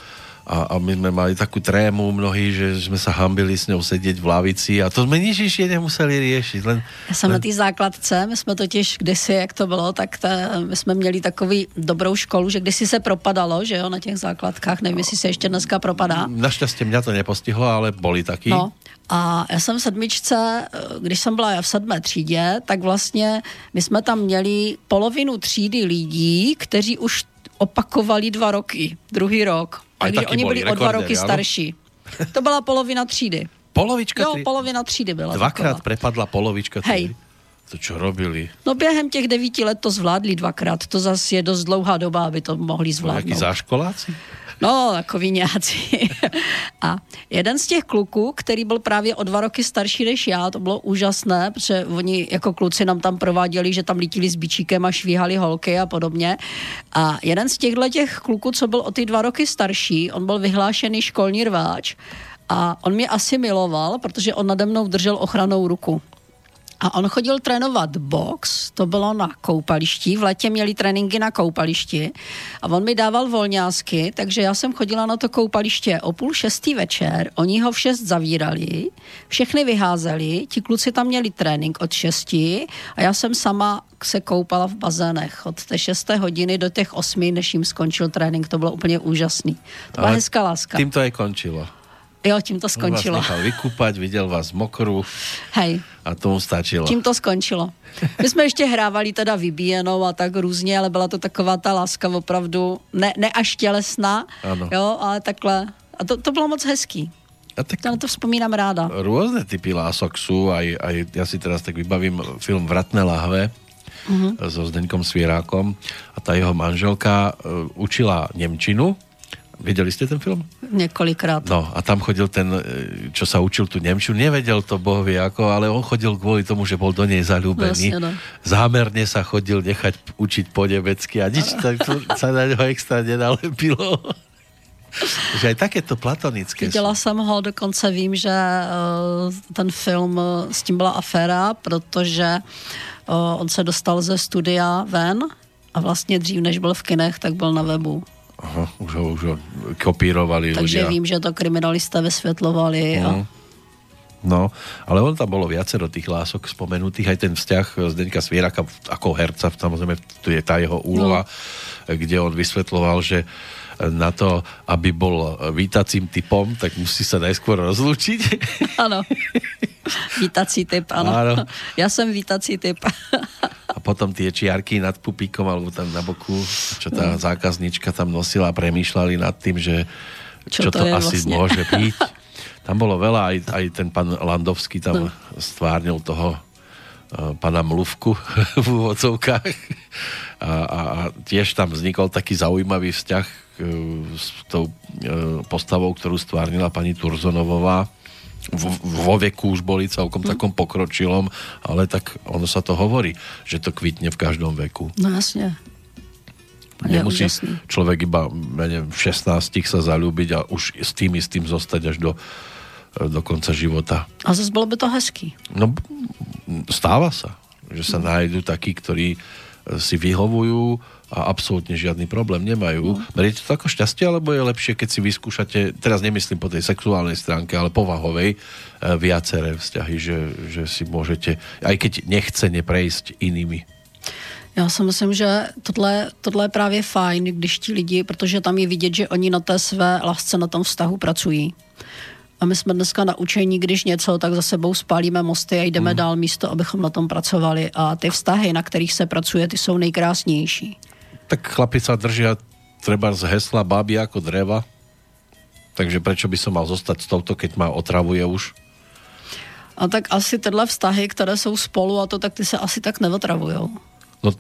a, a my sme mali takú trému mnohí, že sme sa hambili s ňou sedieť v lavici a to sme nič ešte nemuseli riešiť, len, Já jsem na té základce, my jsme totiž kdysi, jak to bylo, tak te, my jsme měli takový dobrou školu, že kdysi se propadalo, že jo, na těch základkách, nevím, jestli se ještě dneska propadá. našťastie mňa to nepostihlo, ale boli takí. No, a já jsem v sedmičce, když jsem byla v sedmé třídě, tak vlastně my jsme tam měli polovinu třídy lidí, kteří už opakovali dva roky, druhý rok. Takže taky oni byli o dva roky áno? starší. To byla polovina třídy. Polovička Jo, polovina třídy byla Dvakrát taková. prepadla polovička Hej. tri. To čo robili? No během těch devíti let to zvládli dvakrát. To zase je dost dlouhá doba, aby to mohli zvládnout. záškoláci? No, takový nějací. <laughs> A jeden z těch kluků, který byl právě o dva roky starší než já, to bylo úžasné, protože oni jako kluci nám tam prováděli, že tam lítili s bičíkem a švíhali holky a podobně. A jeden z těchto těch kluků, co byl o ty dva roky starší, on byl vyhlášený školní rváč a on mě asi miloval, protože on nade mnou držel ochranou ruku. A on chodil trénovat box, to bylo na koupališti, v létě měli tréninky na koupališti a on mi dával volňásky, takže já jsem chodila na to koupaliště o půl šestý večer, oni ho v šest zavírali, všechny vyházeli, ti kluci tam měli trénink od šesti a já jsem sama se koupala v bazénech od té šesté hodiny do těch osmi, než jim skončil trénink, to bylo úplně úžasný. To byla hezká láska. Tým to aj končilo. Jo, tím to On skončilo. vás nechal vykúpať, videl vás mokrú Hej. A tomu stačilo. Tím to skončilo. My jsme ještě hrávali teda vybíjenou a tak různě, ale byla to taková ta láska opravdu ne, ne až tělesná, Ano. jo, ale takhle. A to, to bylo moc hezký. A tak To na to vzpomínám ráda. rôzne typy lások aj, aj ja si teraz tak vybavím film Vratné lahve, uh-huh. so Zdeňkom Svierákom a tá jeho manželka uh, učila Nemčinu. Videli ste ten film? Několikrát. No a tam chodil ten, e, čo sa učil tu Nemčinu, nevedel to boh vie ako, ale on chodil kvôli tomu, že bol do nej zalúbený. Jasne, no. Zámerne sa chodil nechať učiť po nemecky a nič tak to <laughs> sa na ňo extra nenalepilo. <laughs> že aj takéto platonické Viděla sú. jsem ho, dokonce vím, že uh, ten film uh, s tím byla aféra, protože on se dostal ze studia ven a vlastně dřív, než byl v kinech, tak byl na webu. Aha, už ho, už ho kopírovali Takže ľudia. vím, že to kriminalisté vysvětlovali. A, Mhm. No, ale on tam bolo viacero tých lások spomenutých, aj ten vzťah Zdeňka Svieraka ako herca, samozrejme, tu je tá jeho úloha, no. kde on vysvetloval, že na to, aby bol vítacím typom, tak musí sa najskôr rozlúčiť. <laughs> ano. Vítací typ, ano. Áno. Já jsem vítací typ. <laughs> A potom tie čiarky nad pupíkom alebo tam na boku, čo tá No. zákaznička tam nosila a premýšľali nad tým, že čo, Čo to, to asi vlastne. môže byť. <laughs> Tam bolo veľa, aj, aj ten pán Landovský tam No. stvárnil toho pana Mluvku <laughs> v úvodzovkách. A, a, a tiež tam vznikol taký zaujímavý vzťah uh, s tou uh, postavou, ktorú stvárnila pani Turzonovová. Vo veku už boli celkom Hm. takom pokročilom, ale tak ono sa to hovorí, že to kvitne v každom veku. No jasně. Je Nemusí úžasný. človek iba neviem, v 16 sa zalúbiť a už s tým istým zostať až do, do konca života. A zase bylo by to hezký. No, stáva sa, že sa nájdú takí, ktorí e, si vyhovujú a absolútne žiadny problém nemajú. Beriete to ako šťastie, alebo je lepšie, keď si vyskúšate, teraz nemyslím po tej sexuálnej stránke, ale povahovej, e, viaceré vzťahy, že, že si môžete, aj keď nechcene prejsť inými. Já si myslím, že tohle, tohle je právě fajn, když ti lidi, protože tam je vidět, že oni na té své lásce, na tom vztahu pracují. A my jsme dneska naučení, když něco, tak za sebou spálíme mosty a jdeme mm. dál místo, abychom na tom pracovali. A ty vztahy, na kterých se pracuje, ty jsou nejkrásnější. Tak chlapi sa držia treba z hesla babi ako dreva. Takže prečo by som mal zostať s touto, keď ma otravuje už? A tak asi tyhle vztahy, které jsou spolu a to, tak ty se asi tak neotravujou. No,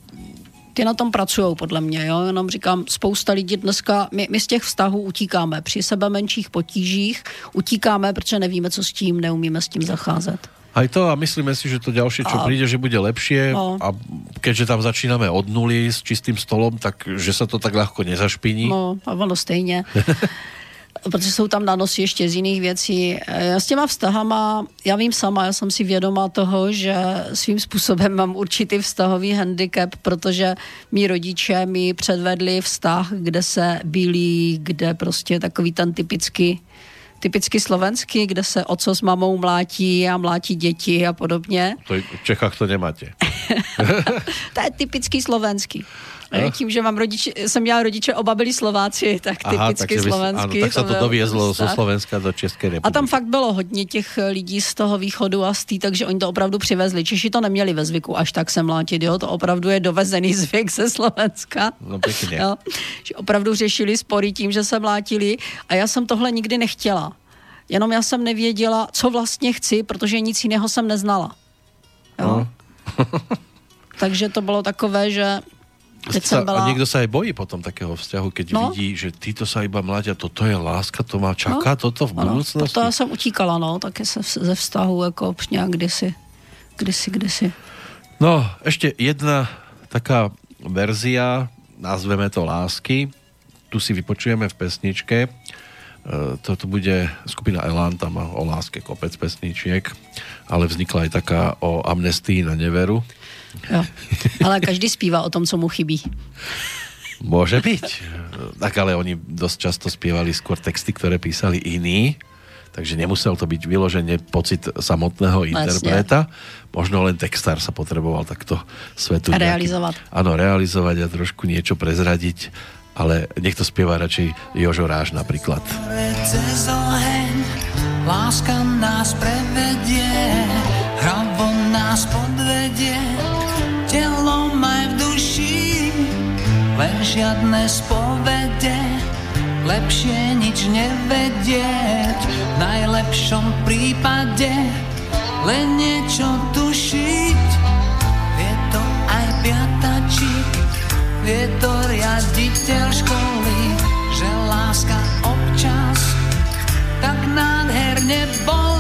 Ty na tom pracují, podle mě, jo? Jenom říkám, spousta lidí dneska, my, my z těch vztahů utíkáme. Při sebe menších potížích utíkáme, protože nevíme, co s tím, neumíme s tím zacházet. aj to a myslíme si, že to ďalšie, čo A- príde, že bude lepšie No. a keďže tam začíname od nuly s čistým stolom, tak že sa to tak ľahko nezašpiní. No, a ono stejně. <laughs> protože jsou tam nanosy ještě z jiných věcí. Já s těma vztahama, já vím sama, já jsem si vědoma toho, že svým způsobem mám určitý vztahový handicap, protože mý rodiče mi předvedli vztah, kde se bílí, kde prostě takový ten typický typicky slovenský, kde se oco s mamou mlátí a mlátí děti a podobně. To v Čechách to nemáte. <laughs> To je typický slovenský. Ach. Tím, že mám rodiče, jsem měla rodiče, oba byli Slováci, tak typicky takže vy- slovenský. Áno, tak sa to doviezlo zo vztah. Slovenska do Českej A republiky. tam fakt bylo hodně těch lidí z toho východu a z tý, takže oni to opravdu přivezli. Češi to neměli ve zvyku až tak se mlátit, jo? to opravdu je dovezený <laughs> zvyk ze Slovenska. No pekne. Jo? Že opravdu řešili spory tím, že se mlátili a já jsem tohle nikdy nechtěla. Jenom já jsem nevěděla, co vlastně chci, protože nic jiného jsem neznala. Jo? No. <laughs> takže to bylo takové, že teď Sa, byla... A niekto sa aj bojí potom takého vzťahu, keď No. vidí, že títo sa iba mladia, toto je láska, to má čaká, toto v budúcnosti. proto já jsem utíkala, no, taky se, ze vztahu, jako nějak kdysi, kdysi, kdysi. No, ešte jedna taká verzia, nazveme to lásky. Tu si vypočujeme v pesničke. E, Toto bude skupina Elan, tam má o láske kopec pesničiek, ale vznikla aj taká o amnestii na neveru. Jo. Ale každý zpívá o tom, co mu chybí. Môže byť. Tak ale oni dosť často spievali skôr texty, ktoré písali iní, takže nemusel to byť vyloženie pocit samotného interpreta. Možno len textár sa potreboval takto svetu... A nejaký- realizovať. Áno, realizovať a trošku niečo prezradiť, ale to spieva radšej Jožo Ráž oheň láska nás prevedie, len žiadne spovede, lepšie nič nevedieť, v najlepšom prípade len niečo tušiť, vie to aj viac je to riaditeľ školy, že láska občas tak nádherne bolí,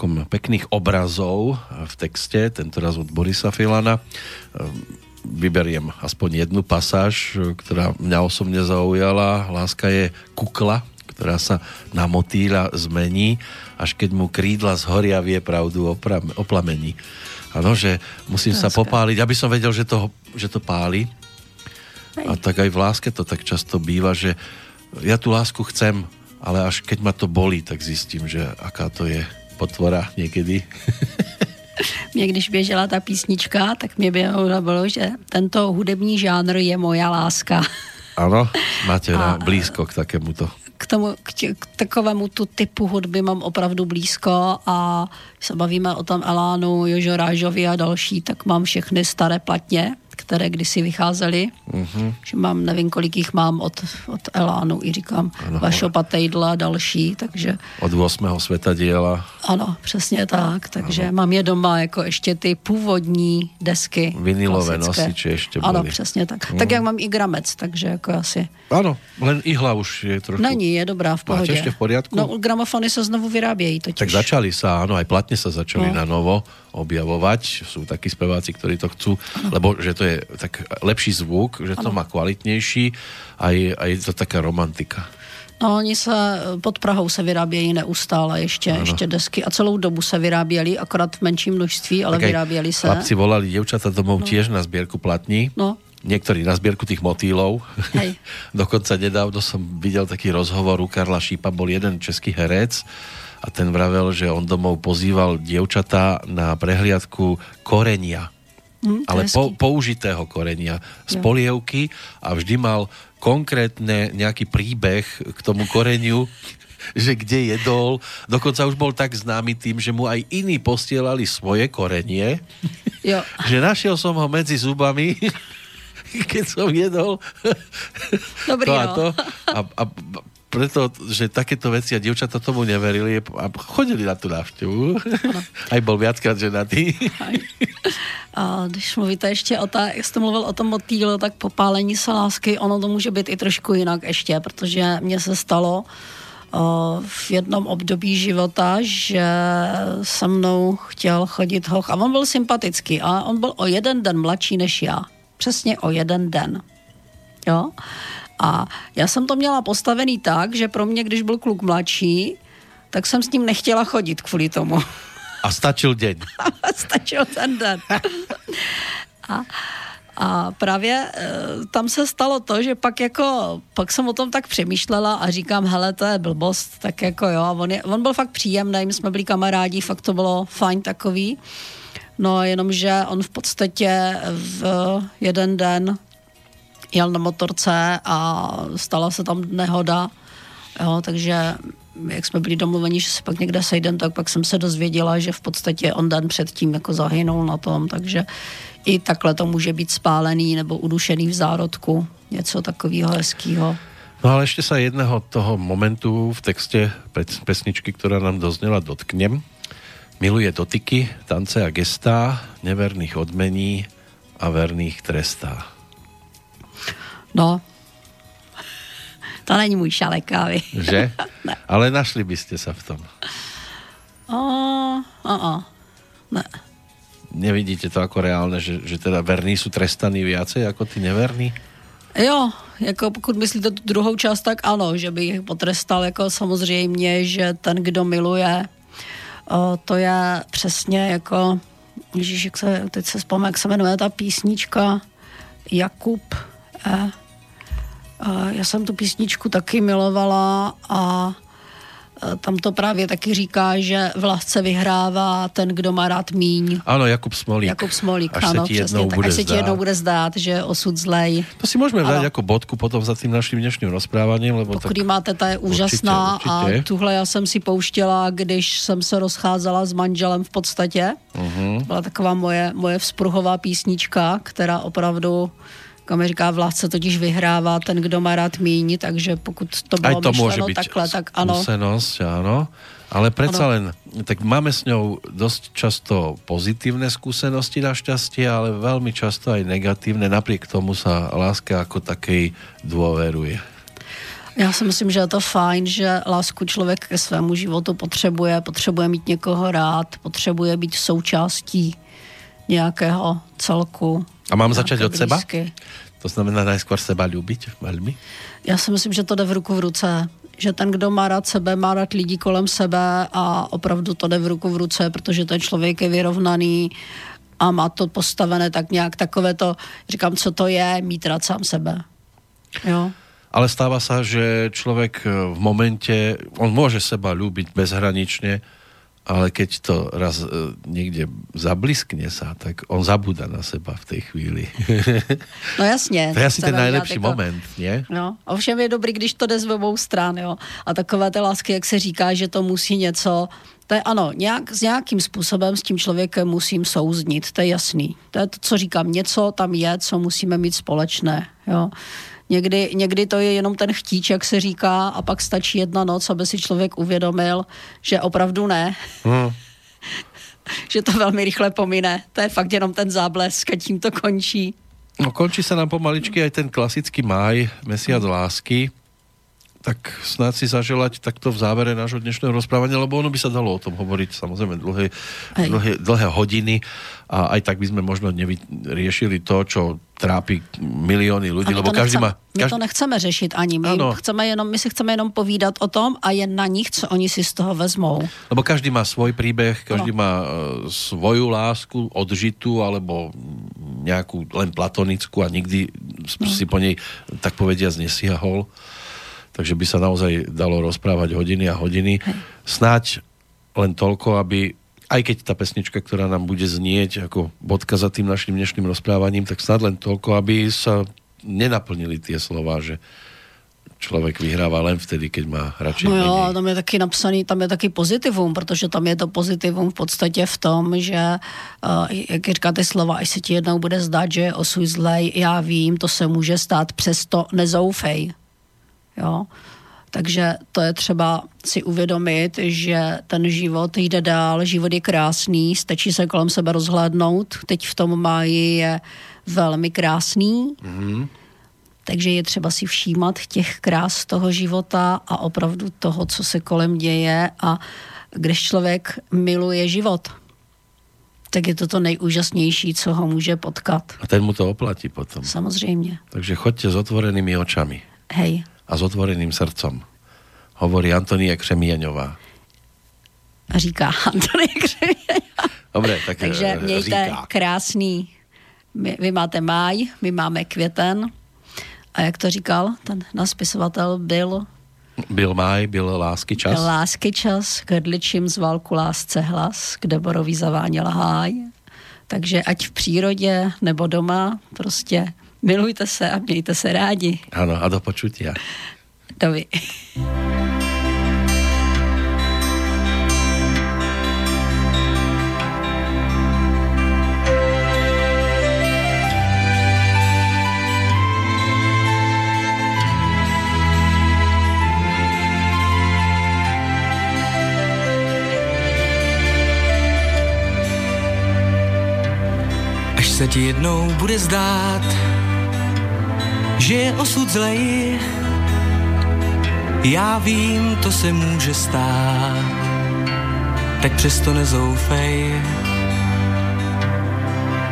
celkom pekných obrazov v texte, tentoraz od Borisa Filana. Ehm, vyberiem aspoň jednu pasáž, ktorá mňa osobne zaujala. Láska je kukla, ktorá sa na motýľa zmení, až keď mu krídla zhoria, vie pravdu o plamení. Ano, že musím Láska. sa popáliť, aby som vedel, že to, že to páli. Hej. A tak aj v láske to tak často býva, že ja tú lásku chcem, ale až keď ma to bolí, tak zjistím, že aká to je potvora někdy. <laughs> Mě když běžela ta písnička, tak mě bylo, že tento hudební žánr je moja láska. <laughs> Ano, máte a, blízko k takémuto. K, tomu, k, tě, k takovému tu typu hudby mám opravdu blízko a se bavíme o tom Elánu, Jožo Rážovi a další, tak mám všechny staré platně které kdysi vycházely, mm-hmm. že mám, nevím, kolik jich mám od, od Elánu, i říkám, ano. Vašo Patejdla další, takže... Od 8. světa díla. Ano, přesně tak, takže ano. mám je doma jako ještě ty původní desky. Vinilové nosiče ještě byly. Ano, přesně tak. Mm. Tak jak mám i gramec, takže jako asi... Ano, len ihla už je trošku... Není, je dobrá, v pohodě. Máte ještě v poriadku? No, gramofony se znovu vyrábějí totiž. Tak začali se, ano, aj platně se začali no. na novo objavovať. Sú takí speváci, ktorí to chcú, lebo že to je tak lepší zvuk, že to ano. má kvalitnější a je, a je to taká romantika. No, oni se pod Prahou se vyrábějí neustále ještě, ano. ještě desky a celou dobu se vyráběli, akorát v menším množství, ale vyráběli se. Chlapci volali děvčata domov no. tiež na sbírku platní. No. Niektorí na sbírku tých motýlov. Hej. <laughs> Dokonca nedávno som videl taký rozhovor u Karla Šípa, bol jeden český herec, a ten vravel, že on domov pozýval dievčatá na prehliadku korenia. Mm, ale po, použitého korenia z jo. polievky a vždy mal konkrétne nejaký príbeh k tomu koreniu, <laughs> že kde jedol. Dokonca už bol tak známy tým, že mu aj iní postielali svoje korenie. <laughs> Jo. že našiel som ho medzi zubami <laughs> keď som jedol Dobrý, to a to. A, a preto, že takéto veci a dievčata tomu neverili a chodili na tú návštevu. Aj bol viackrát ženatý. A když mluvíte ještě o ta, jak jste mluvil o tom motýlu, tak popálení se lásky, ono to může být i trošku jinak ještě, protože mně se stalo o, v jednom období života, že se mnou chtěl chodit hoch a on byl sympatický a on byl o jeden den mladší než já. Přesně o jeden den. Jo? A já jsem to měla postavený tak, že pro mě, když byl kluk mladší, tak jsem s ním nechtěla chodit kvůli tomu. A stačil deň. <laughs> stačil ten den. A, a právě e, tam se stalo to, že pak jako, pak jsem o tom tak přemýšlela a říkám, hele, to je blbost, tak jako jo, a on, je, on byl fakt příjemný, my jsme byli kamarádi, fakt to bylo fajn takový. No jenomže on v podstatě v jeden den jel na motorce a stala se tam nehoda, jo, takže jak jsme byli domluveni, že se pak někde sejdem, tak pak jsem se dozvěděla, že v podstatě on den předtím jako zahynul na tom, takže i takhle to může být spálený nebo udušený v zárodku, něco takového hezkého. No ale ešte sa jedného toho momentu v texte pesničky, ktorá nám doznela, dotknem. Miluje dotyky, tance a gestá, neverných odmení a verných trestá. No, to není můj šalek kávy. Že? <laughs> ne. Ale našli byste se v tom. O, o, o. Ne. Nevidíte to jako reálné, že, že teda verní jsou trestaní viacej jako ty neverní? Jo, jako pokud myslíte tu druhou část, tak ano, že by jich potrestal jako samozřejmě, že ten, kdo miluje, o, to je přesně jako, Ježíš, jak se, teď se vzpomínám, jak se jmenuje ta písnička Jakub, eh, já jsem tu písničku taky milovala a tam to právě taky říká, že v lásce vyhrává ten, kdo má rád míň. Ano, Jakub Smolík. Jakub Smolík, až ano, se ti jednou tak, bude až se ti jednou bude zdát, že je osud zlej. To si můžeme dát jako bodku potom za tím naším dnešním rozpráváním. Lebo Pokud tak... máte, ta je úžasná určitě, určitě. a tuhle já jsem si pouštěla, když jsem se rozcházela s manželem v podstatě. Uh-huh. Byla taková moje, moje vzpruhová písnička, která opravdu mi říká, v lásce totiž vyhrává ten, kdo má rád míň, takže pokud to bylo Aj to myšleno může takhle, tak ano. Skúsenosť, ano. Ale predsa len, tak máme s ňou dosť často pozitívne skúsenosti našťastie, ale veľmi často aj negatívne. Napriek tomu sa láska ako takej dôveruje. Já si myslím, že je to fajn, že lásku člověk ke svému životu potřebuje, potřebuje mít někoho rád, potřebuje být součástí nějakého celku. A mám začať od seba? To znamená najskôr seba ľúbiť veľmi? Já si myslím, že to jde v ruku v ruce. Že ten, kdo má rád sebe, má rád lidí kolem sebe a opravdu to jde v ruku v ruce, protože ten člověk je vyrovnaný a má to postavené tak nějak takové to, říkám, co to je, mít rád sám sebe. Jo. Ale stáva sa, že človek v momente, on môže seba ľúbiť bezhranične, ale keď to raz uh, někde zabliskne sa, tak on zabúda na seba v té chvíli. <laughs> No jasně. to je asi ten nejlepší jako... moment, ne? No, ovšem je dobrý, když to jde z obou stran, jo. A takové ty lásky, jak se říká, že to musí něco, to je ano, nějak, s nějakým způsobem s tím člověkem musím souznit, to je jasný. To je to, co říkám, něco tam je, co musíme mít společné, jo. Někdy, někdy to je jenom ten chtíč, jak se říká, a pak stačí jedna noc, aby si člověk uvědomil, že opravdu ne. Hmm. <laughs> že to velmi rychle pomine. To je fakt jenom ten záblesk a tím to končí. No končí se nám pomaličky aj ten klasický máj, mesiac lásky tak snad si zaželať takto v závere nášho dnešného rozprávania, lebo ono by sa dalo o tom hovoriť samozrejme dlhé, dlhé, dlhé hodiny a aj tak by sme možno nevyriešili to, čo trápí miliony ľudí, lebo každý má... Každý... My to nechceme řešit ani, my, chceme jenom, my si chceme jenom povídat o tom a je na nich, co oni si z toho vezmou. Lebo každý má svoj príbeh, každý ano. má uh, svoju lásku odžitú alebo nejakú len platonickú a nikdy no. si po nej tak povediať nesiahol takže by sa naozaj dalo rozprávať hodiny a hodiny. Hej. Snáď len toľko, aby aj keď tá pesnička, ktorá nám bude znieť ako bodka za tým našim dnešným rozprávaním, tak snad len toľko, aby sa nenaplnili tie slova, že člověk vyhrává len vtedy, keď má radši No jo, tam je taky napsaný, tam je taky pozitivum, protože tam je to pozitivum v podstatě v tom, že, uh, jak říká ty slova, až se ti jednou bude zdát, že je osud zlej, já vím, to se může stát, přesto nezoufej. Jo? Takže to je třeba si uvědomit, že ten život jde dál, život je krásný, stačí se kolem sebe rozhlédnout. Teď v tom máji je velmi krásný, mm-hmm. takže je třeba si všímat těch krás toho života a opravdu toho, co se kolem děje a když člověk miluje život, tak je to to nejúžasnější, co ho může potkat. A ten mu to oplatí potom. Samozřejmě. Takže choďte s otvorenými očami Hej. A s otvoreným srdcom. Hovorí Antonia Křemíňová. A říká Antonie Křevěňová. Dobre, tak Takže eh, mějte říká. krásný, my, vy máte máj, my máme květen. A jak to říkal ten náš spisovatel, byl Byl máj, byl lásky čas. Byl lásky čas, k hrdličím z válku lásce hlas, kde borový zaváněl háj. Takže ať v přírodě nebo doma, prostě milujte se a mějte se rádi. Ano, a do počutia. Dovi. Až se ti jednou bude zdát, že je osud zlej, já vím, to se může stát, tak přesto nezoufej.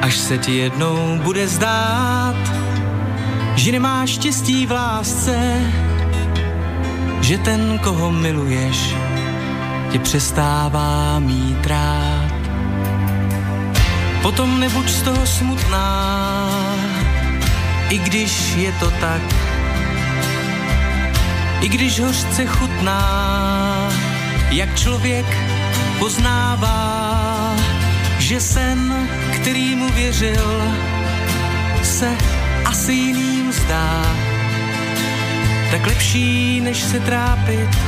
Až se ti jednou bude zdát, že nemáš štěstí v lásce, že ten, koho miluješ, tě přestává mít rád. Potom nebuď z toho smutná, i když je to tak. I když hořce chutná, jak člověk poznává, že sen, který mu věřil, se asi jiným zdá. Tak lepší, než se trápit,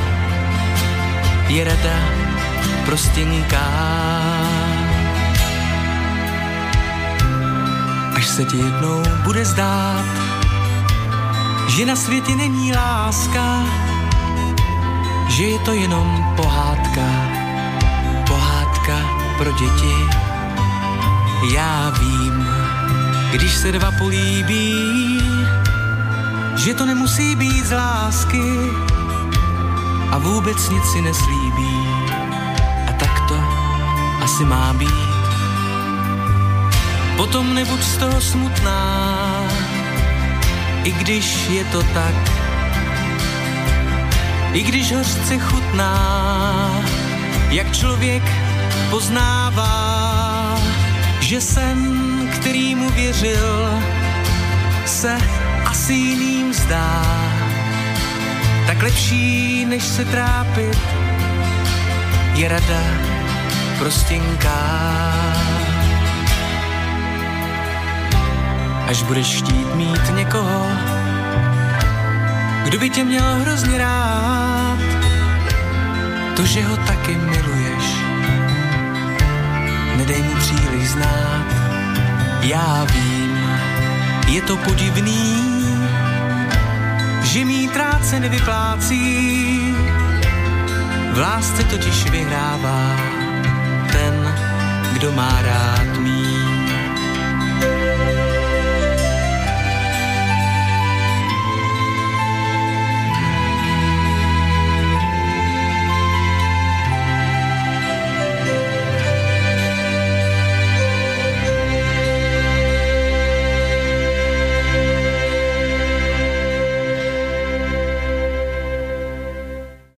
je rada prostinká. Až se ti jednou bude zdát, že na světě není láska, že je to jenom pohádka, pohádka pro děti. Já vím, když se dva políbí, že to nemusí být z lásky a vůbec nic si neslíbí. A tak to asi má být. Potom nebuď z toho smutná, i když je to tak. I když hořce chutná, jak člověk poznává, že sen, který mu věřil, se asi jiným zdá. Tak lepší, než se trápit, je rada prostinká. Až budeš chtít mít někoho, kdo by tě měl hrozně rád, to, že ho taky miluješ, nedej mu příliš znát. Já vím, je to podivný, že mít se nevyplácí, v lásce totiž vyhrává ten, kdo má rád mít.